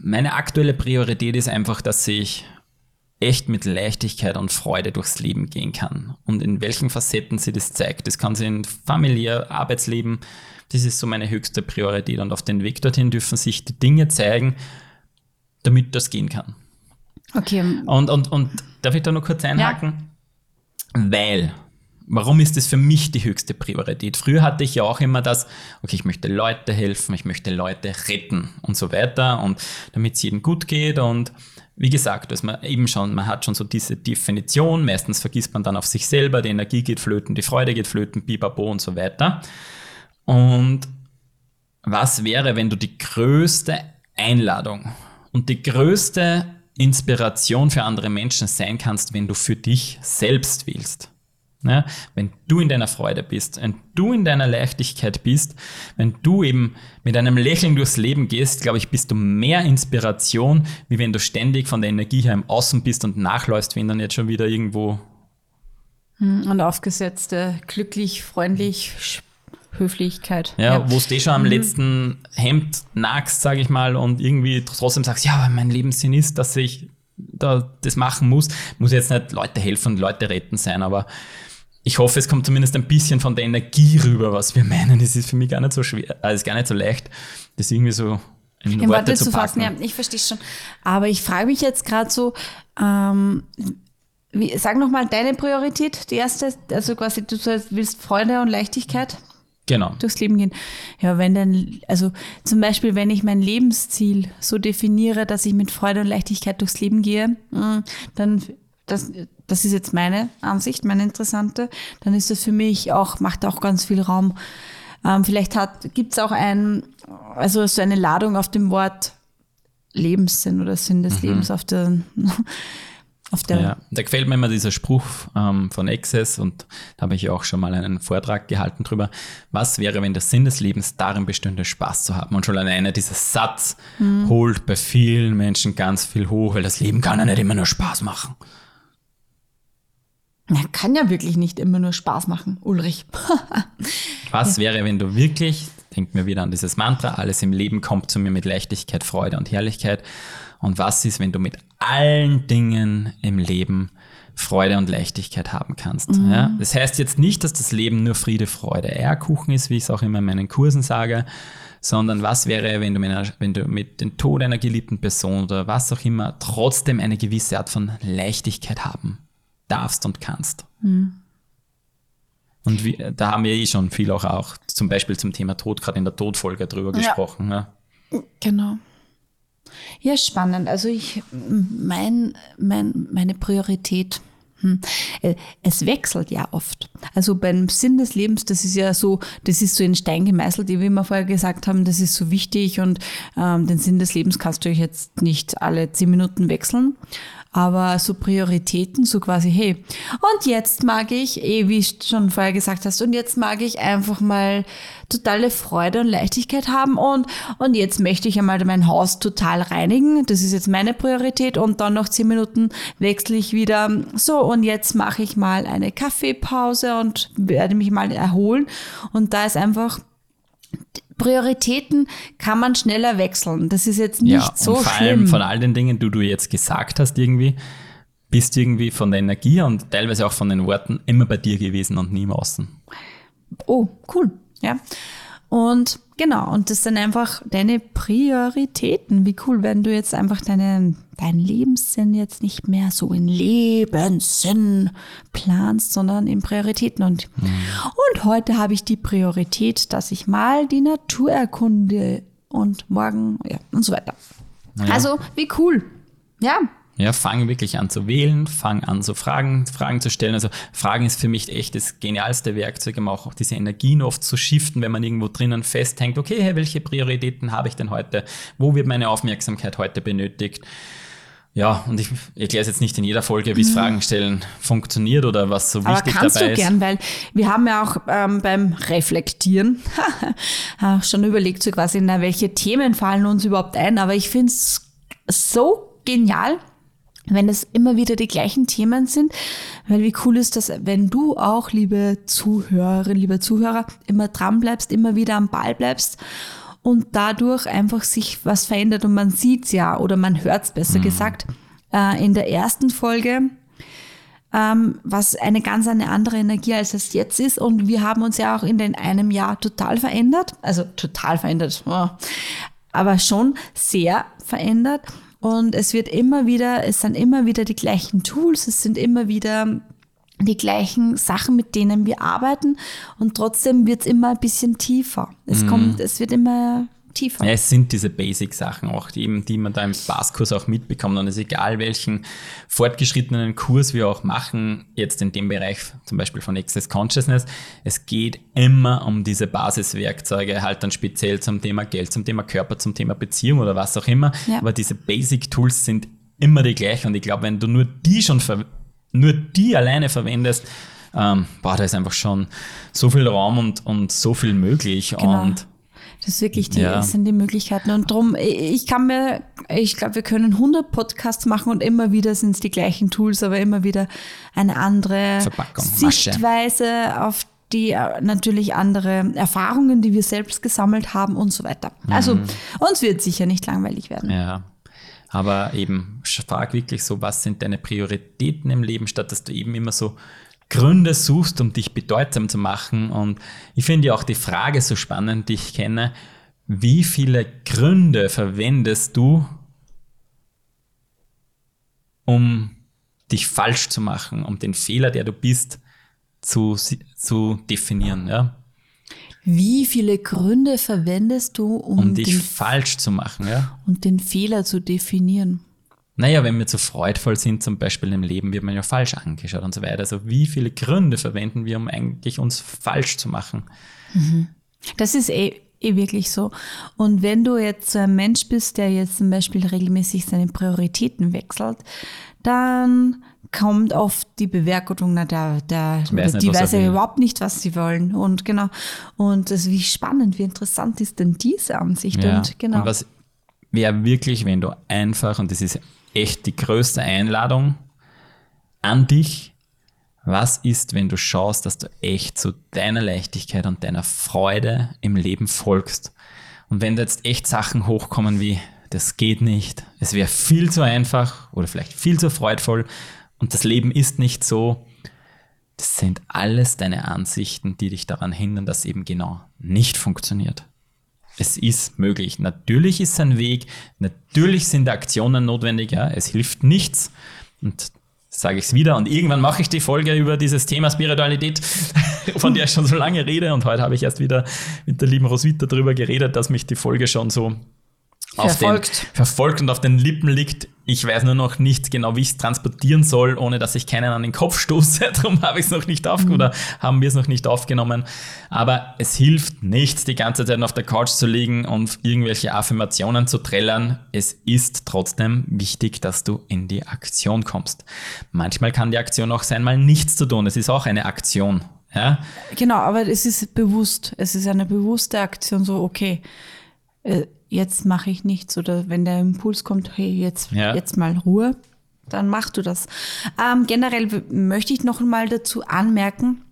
S1: meine aktuelle Priorität ist einfach, dass ich echt mit Leichtigkeit und Freude durchs Leben gehen kann. Und in welchen Facetten sie das zeigt. Das kann sie in familiär, Arbeitsleben. Das ist so meine höchste Priorität. Und auf den Weg dorthin dürfen sich die Dinge zeigen, damit das gehen kann.
S2: Okay.
S1: Und, und, und darf ich da noch kurz einhaken? Ja. Weil, warum ist das für mich die höchste Priorität? Früher hatte ich ja auch immer das, okay, ich möchte Leute helfen, ich möchte Leute retten und so weiter und damit es jedem gut geht und wie gesagt, dass man eben schon, man hat schon so diese Definition, meistens vergisst man dann auf sich selber, die Energie geht flöten, die Freude geht flöten, bibabo und so weiter. Und was wäre, wenn du die größte Einladung und die größte Inspiration für andere Menschen sein kannst, wenn du für dich selbst willst. Ja, wenn du in deiner Freude bist, wenn du in deiner Leichtigkeit bist, wenn du eben mit einem Lächeln durchs Leben gehst, glaube ich, bist du mehr Inspiration, wie wenn du ständig von der Energie her im Außen bist und nachläufst, wenn dann jetzt schon wieder irgendwo.
S2: Hm, und aufgesetzte, glücklich, freundlich, Höflichkeit.
S1: Ja, ja. wo du eh schon am mhm. letzten Hemd nagst, sage ich mal, und irgendwie trotzdem sagst, ja, mein Lebenssinn ist, dass ich da das machen muss. Muss jetzt nicht Leute helfen und Leute retten sein, aber ich hoffe, es kommt zumindest ein bisschen von der Energie rüber, was wir meinen. Es ist für mich gar nicht so schwer, also ist gar nicht so leicht, das irgendwie so in
S2: in Worte zu fassen. Ja, ich verstehe schon. Aber ich frage mich jetzt gerade so, ähm, wie, sag nochmal deine Priorität, die erste, also quasi du willst Freude und Leichtigkeit
S1: genau.
S2: durchs Leben gehen. Ja, wenn dann, also zum Beispiel, wenn ich mein Lebensziel so definiere, dass ich mit Freude und Leichtigkeit durchs Leben gehe, mm, dann das, das ist jetzt meine Ansicht, meine interessante, dann ist das für mich auch, macht auch ganz viel Raum. Ähm, vielleicht gibt es auch ein, also so eine Ladung auf dem Wort Lebenssinn oder Sinn des mhm. Lebens auf der, auf der.
S1: Ja, da gefällt mir immer dieser Spruch ähm, von Access und da habe ich auch schon mal einen Vortrag gehalten drüber. Was wäre, wenn der Sinn des Lebens darin bestünde, Spaß zu haben? Und schon alleine dieser Satz mhm. holt bei vielen Menschen ganz viel hoch, weil das Leben kann ja nicht immer nur Spaß machen.
S2: Ja, kann ja wirklich nicht immer nur Spaß machen, Ulrich.
S1: Was ja. wäre, wenn du wirklich, denk mir wieder an dieses Mantra, alles im Leben kommt zu mir mit Leichtigkeit, Freude und Herrlichkeit. Und was ist, wenn du mit allen Dingen im Leben Freude und Leichtigkeit haben kannst? Mhm. Ja? Das heißt jetzt nicht, dass das Leben nur Friede, Freude, Eierkuchen ist, wie ich es auch immer in meinen Kursen sage, sondern was wäre, wenn du, mit, wenn du mit dem Tod einer geliebten Person oder was auch immer trotzdem eine gewisse Art von Leichtigkeit haben darfst und kannst. Mhm. Und wie, da haben wir eh schon viel auch, auch zum Beispiel zum Thema Tod, gerade in der Todfolge drüber ja. gesprochen. Ja.
S2: Genau. Ja, spannend. Also ich, mein, mein, meine Priorität, hm, äh, es wechselt ja oft. Also beim Sinn des Lebens, das ist ja so, das ist so in Stein gemeißelt, wie wir vorher gesagt haben, das ist so wichtig und ähm, den Sinn des Lebens kannst du jetzt nicht alle zehn Minuten wechseln. Aber so Prioritäten, so quasi, hey, und jetzt mag ich, eh, wie du schon vorher gesagt hast, und jetzt mag ich einfach mal totale Freude und Leichtigkeit haben und, und jetzt möchte ich einmal mein Haus total reinigen. Das ist jetzt meine Priorität und dann noch zehn Minuten wechsle ich wieder. So, und jetzt mache ich mal eine Kaffeepause und werde mich mal erholen. Und da ist einfach Prioritäten kann man schneller wechseln. Das ist jetzt nicht ja, so
S1: und vor
S2: schlimm.
S1: allem von all den Dingen, die du jetzt gesagt hast, irgendwie, bist du irgendwie von der Energie und teilweise auch von den Worten immer bei dir gewesen und nie im Außen.
S2: Oh, cool. Ja. Und genau, und das sind einfach deine Prioritäten. Wie cool, wenn du jetzt einfach deine, deinen Lebenssinn jetzt nicht mehr so in Lebenssinn planst, sondern in Prioritäten. Und, mhm. und heute habe ich die Priorität, dass ich mal die Natur erkunde und morgen, ja, und so weiter. Ja. Also, wie cool. Ja,
S1: ja, fang wirklich an zu wählen, fang an so Fragen, Fragen zu stellen. Also Fragen ist für mich echt das genialste Werkzeug, um auch diese Energien oft zu shiften, wenn man irgendwo drinnen festhängt, okay, welche Prioritäten habe ich denn heute? Wo wird meine Aufmerksamkeit heute benötigt? Ja, und ich erkläre es jetzt nicht in jeder Folge, wie es mhm. Fragen stellen funktioniert oder was so wichtig
S2: Aber kannst
S1: dabei
S2: du gern, weil wir haben ja auch ähm, beim Reflektieren schon überlegt, so quasi, na, welche Themen fallen uns überhaupt ein. Aber ich finde es so genial, wenn es immer wieder die gleichen Themen sind, weil wie cool ist das, wenn du auch, liebe Zuhörerin, liebe Zuhörer, immer dran bleibst, immer wieder am Ball bleibst und dadurch einfach sich was verändert und man sieht's ja oder man hört's besser mhm. gesagt. Äh, in der ersten Folge ähm, was eine ganz eine andere Energie als es jetzt ist und wir haben uns ja auch in den einem Jahr total verändert, also total verändert, oh, aber schon sehr verändert und es wird immer wieder, es sind immer wieder die gleichen Tools, es sind immer wieder die gleichen Sachen, mit denen wir arbeiten und trotzdem wird es immer ein bisschen tiefer. Es mhm. kommt, es wird immer tiefer.
S1: Ja, es sind diese Basic-Sachen auch, die, die man da im Spaßkurs auch mitbekommt. Und es ist egal, welchen fortgeschrittenen Kurs wir auch machen, jetzt in dem Bereich zum Beispiel von Access Consciousness, es geht immer um diese Basiswerkzeuge, halt dann speziell zum Thema Geld, zum Thema Körper, zum Thema Beziehung oder was auch immer. Ja. Aber diese Basic-Tools sind immer die gleichen. Und ich glaube, wenn du nur die schon, nur die alleine verwendest, ähm, boah, da ist einfach schon so viel Raum und, und so viel möglich. Genau. Und
S2: das ist wirklich die, ja. sind die Möglichkeiten. Und darum, ich kann mir, ich glaube, wir können 100 Podcasts machen und immer wieder sind es die gleichen Tools, aber immer wieder eine andere
S1: Verpackung,
S2: Sichtweise Masche. auf die äh, natürlich andere Erfahrungen, die wir selbst gesammelt haben und so weiter. Also mhm. uns wird sicher nicht langweilig werden.
S1: Ja. Aber eben, frag wirklich so, was sind deine Prioritäten im Leben, statt dass du eben immer so Gründe suchst, um dich bedeutsam zu machen. Und ich finde ja auch die Frage so spannend, die ich kenne, wie viele Gründe verwendest du, um dich falsch zu machen, um den Fehler, der du bist, zu, zu definieren. Ja?
S2: Wie viele Gründe verwendest du, um,
S1: um dich falsch zu machen? Ja?
S2: Und den Fehler zu definieren?
S1: Naja, wenn wir zu freudvoll sind, zum Beispiel im Leben, wird man ja falsch angeschaut und so weiter. Also wie viele Gründe verwenden wir, um eigentlich uns falsch zu machen?
S2: Mhm. Das ist eh, eh wirklich so. Und wenn du jetzt so ein Mensch bist, der jetzt zum Beispiel regelmäßig seine Prioritäten wechselt, dann kommt oft die Bewertung, na, der, der, nicht, die weiß ja überhaupt nicht, was sie wollen. Und genau. Und das, wie spannend, wie interessant ist denn diese Ansicht?
S1: Ja.
S2: Und genau.
S1: Und was wäre wirklich, wenn du einfach, und das ist echt die größte Einladung an dich, was ist, wenn du schaust, dass du echt zu deiner Leichtigkeit und deiner Freude im Leben folgst? Und wenn da jetzt echt Sachen hochkommen wie, das geht nicht, es wäre viel zu einfach oder vielleicht viel zu freudvoll und das Leben ist nicht so, das sind alles deine Ansichten, die dich daran hindern, dass eben genau nicht funktioniert. Es ist möglich. Natürlich ist ein Weg, natürlich sind Aktionen notwendig, ja, es hilft nichts. Und sage ich es wieder. Und irgendwann mache ich die Folge über dieses Thema Spiritualität, von der ich schon so lange rede. Und heute habe ich erst wieder mit der lieben Roswitha darüber geredet, dass mich die Folge schon so verfolgt. Den, verfolgt und auf den Lippen liegt. Ich weiß nur noch nicht genau, wie ich es transportieren soll, ohne dass ich keinen an den Kopf stoße. Darum habe ich es noch nicht aufgenommen mhm. oder haben wir es noch nicht aufgenommen. Aber es hilft nichts, die ganze Zeit auf der Couch zu liegen und irgendwelche Affirmationen zu trällern. Es ist trotzdem wichtig, dass du in die Aktion kommst. Manchmal kann die Aktion auch sein, mal nichts zu tun. Es ist auch eine Aktion. Ja?
S2: Genau, aber es ist bewusst. Es ist eine bewusste Aktion, so okay äh, jetzt mache ich nichts oder wenn der Impuls kommt, hey, jetzt, ja. jetzt mal Ruhe, dann machst du das. Ähm, generell möchte ich noch mal dazu anmerken,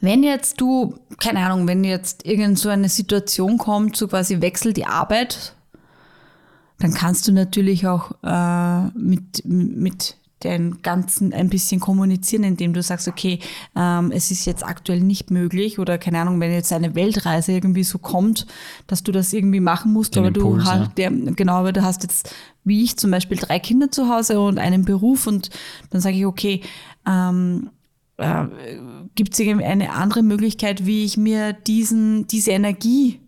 S2: wenn jetzt du, keine Ahnung, wenn jetzt irgend so eine Situation kommt, so quasi wechselt die Arbeit, dann kannst du natürlich auch äh, mit, mit den Ganzen ein bisschen kommunizieren, indem du sagst, okay, ähm, es ist jetzt aktuell nicht möglich oder keine Ahnung, wenn jetzt eine Weltreise irgendwie so kommt, dass du das irgendwie machen musst, den aber Impuls, du hast, ja. der, genau, aber du hast jetzt, wie ich zum Beispiel, drei Kinder zu Hause und einen Beruf und dann sage ich, okay, ähm, äh, gibt es irgendwie eine andere Möglichkeit, wie ich mir diesen, diese Energie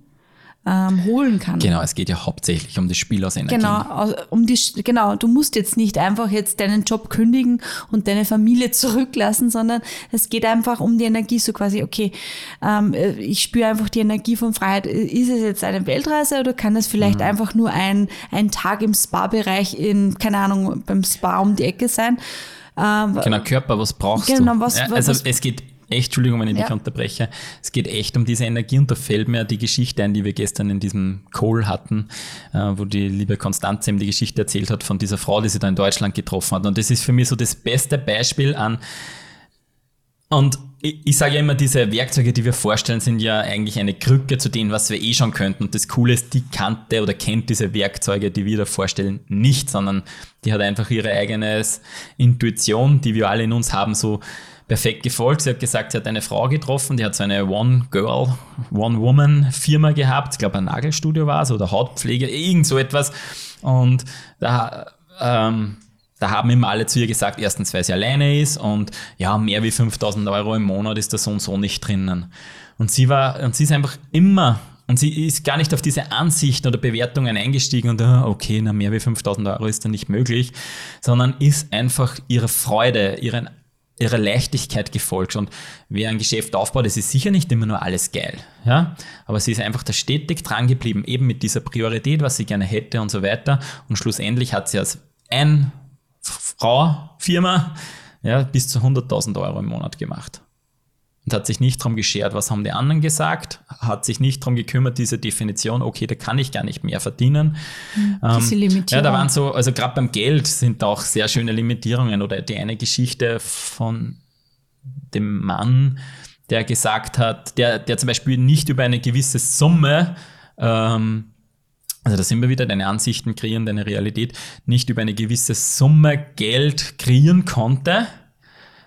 S2: ähm, holen kann.
S1: Genau, es geht ja hauptsächlich um das Spiel aus Energie.
S2: Genau, um die, genau, du musst jetzt nicht einfach jetzt deinen Job kündigen und deine Familie zurücklassen, sondern es geht einfach um die Energie, so quasi, okay, ähm, ich spüre einfach die Energie von Freiheit. Ist es jetzt eine Weltreise oder kann es vielleicht mhm. einfach nur ein, ein Tag im Spa-Bereich in, keine Ahnung, beim Spa um die Ecke sein?
S1: Ähm, genau, Körper, was brauchst genau, du? Was, also was, es geht echt, Entschuldigung, wenn ich ja. dich unterbreche, es geht echt um diese Energie und da fällt mir die Geschichte ein, die wir gestern in diesem Call hatten, äh, wo die liebe Konstanze eben die Geschichte erzählt hat von dieser Frau, die sie da in Deutschland getroffen hat. Und das ist für mich so das beste Beispiel an, und ich, ich sage ja immer, diese Werkzeuge, die wir vorstellen, sind ja eigentlich eine Krücke zu dem, was wir eh schon könnten. Und das Coole ist, die kannte oder kennt diese Werkzeuge, die wir da vorstellen, nicht, sondern die hat einfach ihre eigene Intuition, die wir alle in uns haben, so perfekt gefolgt. Sie hat gesagt, sie hat eine Frau getroffen, die hat so eine One-Girl, One-Woman-Firma gehabt. Ich glaube, ein Nagelstudio war es oder Hautpflege, irgend so etwas. Und da, ähm, da haben immer alle zu ihr gesagt, erstens, weil sie alleine ist und ja, mehr wie 5000 Euro im Monat ist da so und so nicht drinnen. Und sie war, und sie ist einfach immer und sie ist gar nicht auf diese Ansichten oder Bewertungen eingestiegen und ah, okay, na mehr wie 5000 Euro ist da nicht möglich, sondern ist einfach ihre Freude, ihren ihrer Leichtigkeit gefolgt. Und wer ein Geschäft aufbaut, das ist sicher nicht immer nur alles geil. Ja? Aber sie ist einfach da stetig dran geblieben, eben mit dieser Priorität, was sie gerne hätte und so weiter. Und schlussendlich hat sie als ein Frau Firma ja, bis zu 100.000 Euro im Monat gemacht und hat sich nicht darum geschert, was haben die anderen gesagt, hat sich nicht darum gekümmert, diese Definition, okay, da kann ich gar nicht mehr verdienen.
S2: Hm, diese Limitierung.
S1: Ja, da waren so, also gerade beim Geld sind da auch sehr schöne Limitierungen oder die eine Geschichte von dem Mann, der gesagt hat, der, der zum Beispiel nicht über eine gewisse Summe ähm, also da sind wir wieder, deine Ansichten kreieren deine Realität, nicht über eine gewisse Summe Geld kreieren konnte,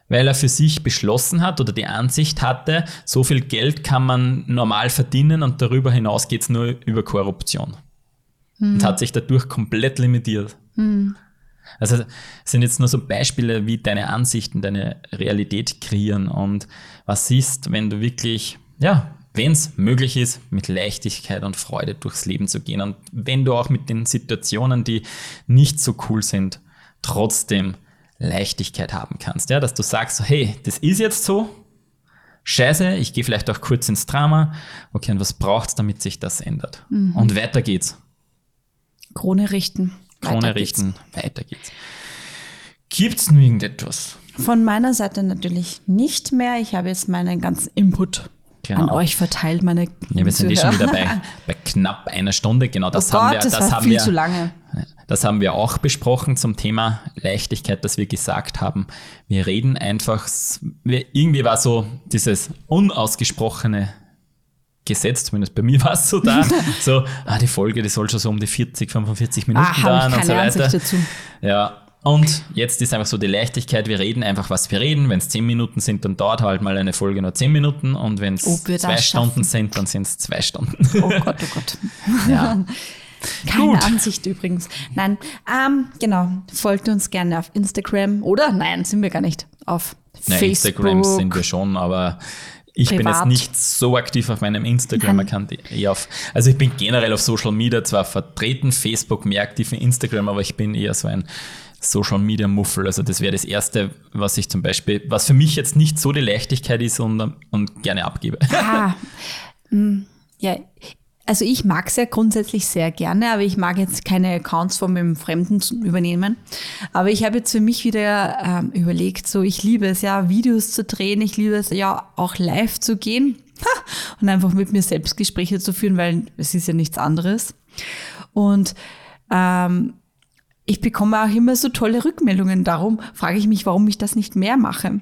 S1: weil er für sich beschlossen hat oder die Ansicht hatte, so viel Geld kann man normal verdienen und darüber hinaus geht es nur über Korruption. Und hat sich dadurch komplett limitiert. Also es sind jetzt nur so Beispiele, wie deine Ansichten, deine Realität kreieren und was ist, wenn du wirklich, ja, wenn es möglich ist, mit Leichtigkeit und Freude durchs Leben zu gehen und wenn du auch mit den Situationen, die nicht so cool sind, trotzdem Leichtigkeit haben kannst. Ja, dass du sagst, so, hey, das ist jetzt so, scheiße, ich gehe vielleicht auch kurz ins Drama, okay, und was braucht es, damit sich das ändert? Und weiter geht's.
S2: Krone richten.
S1: Krone
S2: Weiter geht's.
S1: richten, weiter geht's. Gibt's nur irgendetwas?
S2: Von meiner Seite natürlich nicht mehr. Ich habe jetzt meinen ganzen Input
S1: Genau.
S2: an euch verteilt, meine
S1: Ja, wir sind eh schon wieder bei, bei knapp einer Stunde. Genau, das
S2: oh
S1: haben
S2: Gott,
S1: wir,
S2: das,
S1: das haben
S2: viel
S1: wir,
S2: zu lange.
S1: das haben wir auch besprochen zum Thema Leichtigkeit, dass wir gesagt haben, wir reden einfach, wir, irgendwie war so dieses unausgesprochene Gesetz, zumindest bei mir war es so da, so, ah, die Folge, die soll schon so um die 40, 45 Minuten
S2: Ah,
S1: dauern und so weiter. Ja, und jetzt ist einfach so die Leichtigkeit, wir reden einfach, was wir reden. Wenn es 10 Minuten sind, dann dauert halt mal eine Folge nur 10 Minuten und wenn es
S2: das
S1: zwei. Stunden sind, dann sind es zwei Stunden.
S2: Oh Gott, oh Gott.
S1: ja.
S2: Keine
S1: Gut.
S2: Ansicht übrigens. Nein, ähm, genau. Folgt uns gerne auf Instagram oder nein, sind wir gar nicht. Auf
S1: Na,
S2: Facebook.
S1: Instagram sind wir schon, aber ich bin jetzt
S2: Privat.
S1: nicht so aktiv auf meinem Instagram-Account. auf- Also ich bin generell auf Social Media zwar vertreten, Facebook mehr aktiv in Instagram, aber ich bin eher so ein Social Media Muffel. Also das wäre das Erste, was ich zum Beispiel, was für mich jetzt nicht so die Leichtigkeit ist und, und gerne abgebe.
S2: Ah, mm, ja, also ich mag es ja grundsätzlich sehr gerne, aber ich mag jetzt keine Accounts von meinem Fremden übernehmen. Aber ich habe jetzt für mich wieder ähm, überlegt, so ich liebe es ja, Videos zu drehen, ich liebe es ja auch live zu gehen und einfach mit mir selbst Gespräche zu führen, weil es ist ja nichts anderes. Und ähm, ich bekomme auch immer so tolle Rückmeldungen. Darum frage ich mich, warum ich das nicht mehr mache.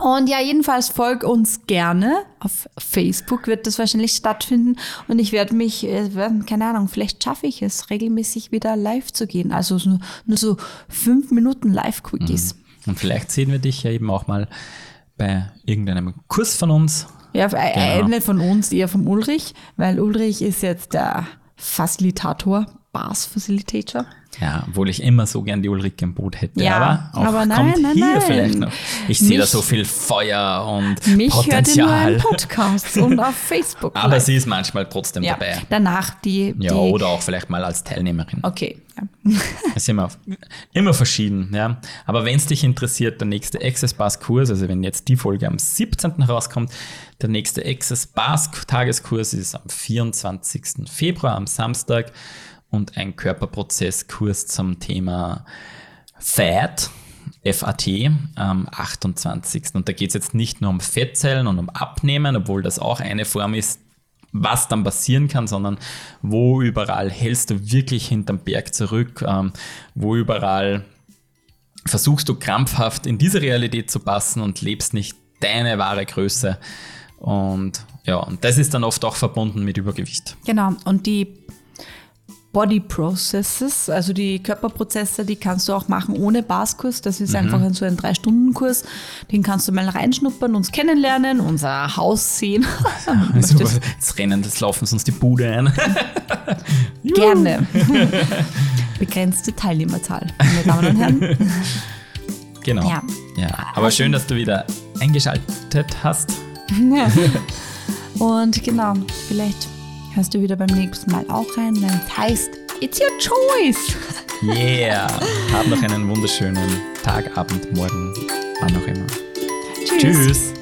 S2: Und ja, jedenfalls folg uns gerne. Auf Facebook wird das wahrscheinlich stattfinden. Und ich werde mich, äh, keine Ahnung, vielleicht schaffe ich es, regelmäßig wieder live zu gehen. Also so, nur so fünf Minuten Live-Quickies.
S1: Und vielleicht sehen wir dich ja eben auch mal bei irgendeinem Kurs von uns.
S2: Ja,
S1: Genau.
S2: nicht von uns, eher vom Ulrich, weil Ulrich ist jetzt der Facilitator, Bars-Facilitator.
S1: Ja, obwohl ich immer so gern die Ulrike im Boot hätte.
S2: Ja,
S1: aber auch
S2: aber nein,
S1: kommt
S2: nein,
S1: hier
S2: nein.
S1: vielleicht noch. Ich sehe da
S2: Mich-
S1: so viel Feuer und
S2: Mich hört ihr nur
S1: Potenzial.
S2: im Podcast und auf Facebook.
S1: Aber sie ist manchmal trotzdem
S2: ja,
S1: dabei.
S2: danach die,
S1: Ja,
S2: die
S1: oder auch vielleicht mal als Teilnehmerin.
S2: Okay. Ja.
S1: Das ist immer, immer verschieden, ja. Aber wenn es dich interessiert, der nächste Access Bars Kurs, also wenn jetzt die Folge am 17. rauskommt, der nächste Access Bars Tageskurs ist am 24. Februar, am Samstag und ein Körperprozesskurs zum Thema Fat, FAT, am 28. Und da geht es jetzt nicht nur um Fettzellen und um Abnehmen, obwohl das auch eine Form ist, was dann passieren kann, sondern wo überall hältst du wirklich hinterm Berg zurück, ähm, wo überall versuchst du krampfhaft in diese Realität zu passen und lebst nicht deine wahre Größe. Und ja, und das ist dann oft auch verbunden mit Übergewicht.
S2: Genau. Und die Body Processes, also die Körperprozesse, die kannst du auch machen ohne Baskurs. Das
S1: Mhm.
S2: ist einfach ein- so ein Drei-Stunden-Kurs. Den kannst du mal reinschnuppern, uns kennenlernen, unser Haus sehen.
S1: Also, jetzt rennen, das laufen sie uns die Bude ein.
S2: Gerne. Begrenzte Teilnehmerzahl, meine Damen und Herren.
S1: Genau.
S2: Ja.
S1: ja. Aber schön, dass du wieder eingeschaltet hast.
S2: Und genau, vielleicht hörst du wieder beim nächsten Mal auch rein, wenn es heißt, it's your choice.
S1: Yeah. Hab noch einen wunderschönen Tag, Abend, Morgen, wann auch immer.
S2: Tschüss.
S1: Tschüss.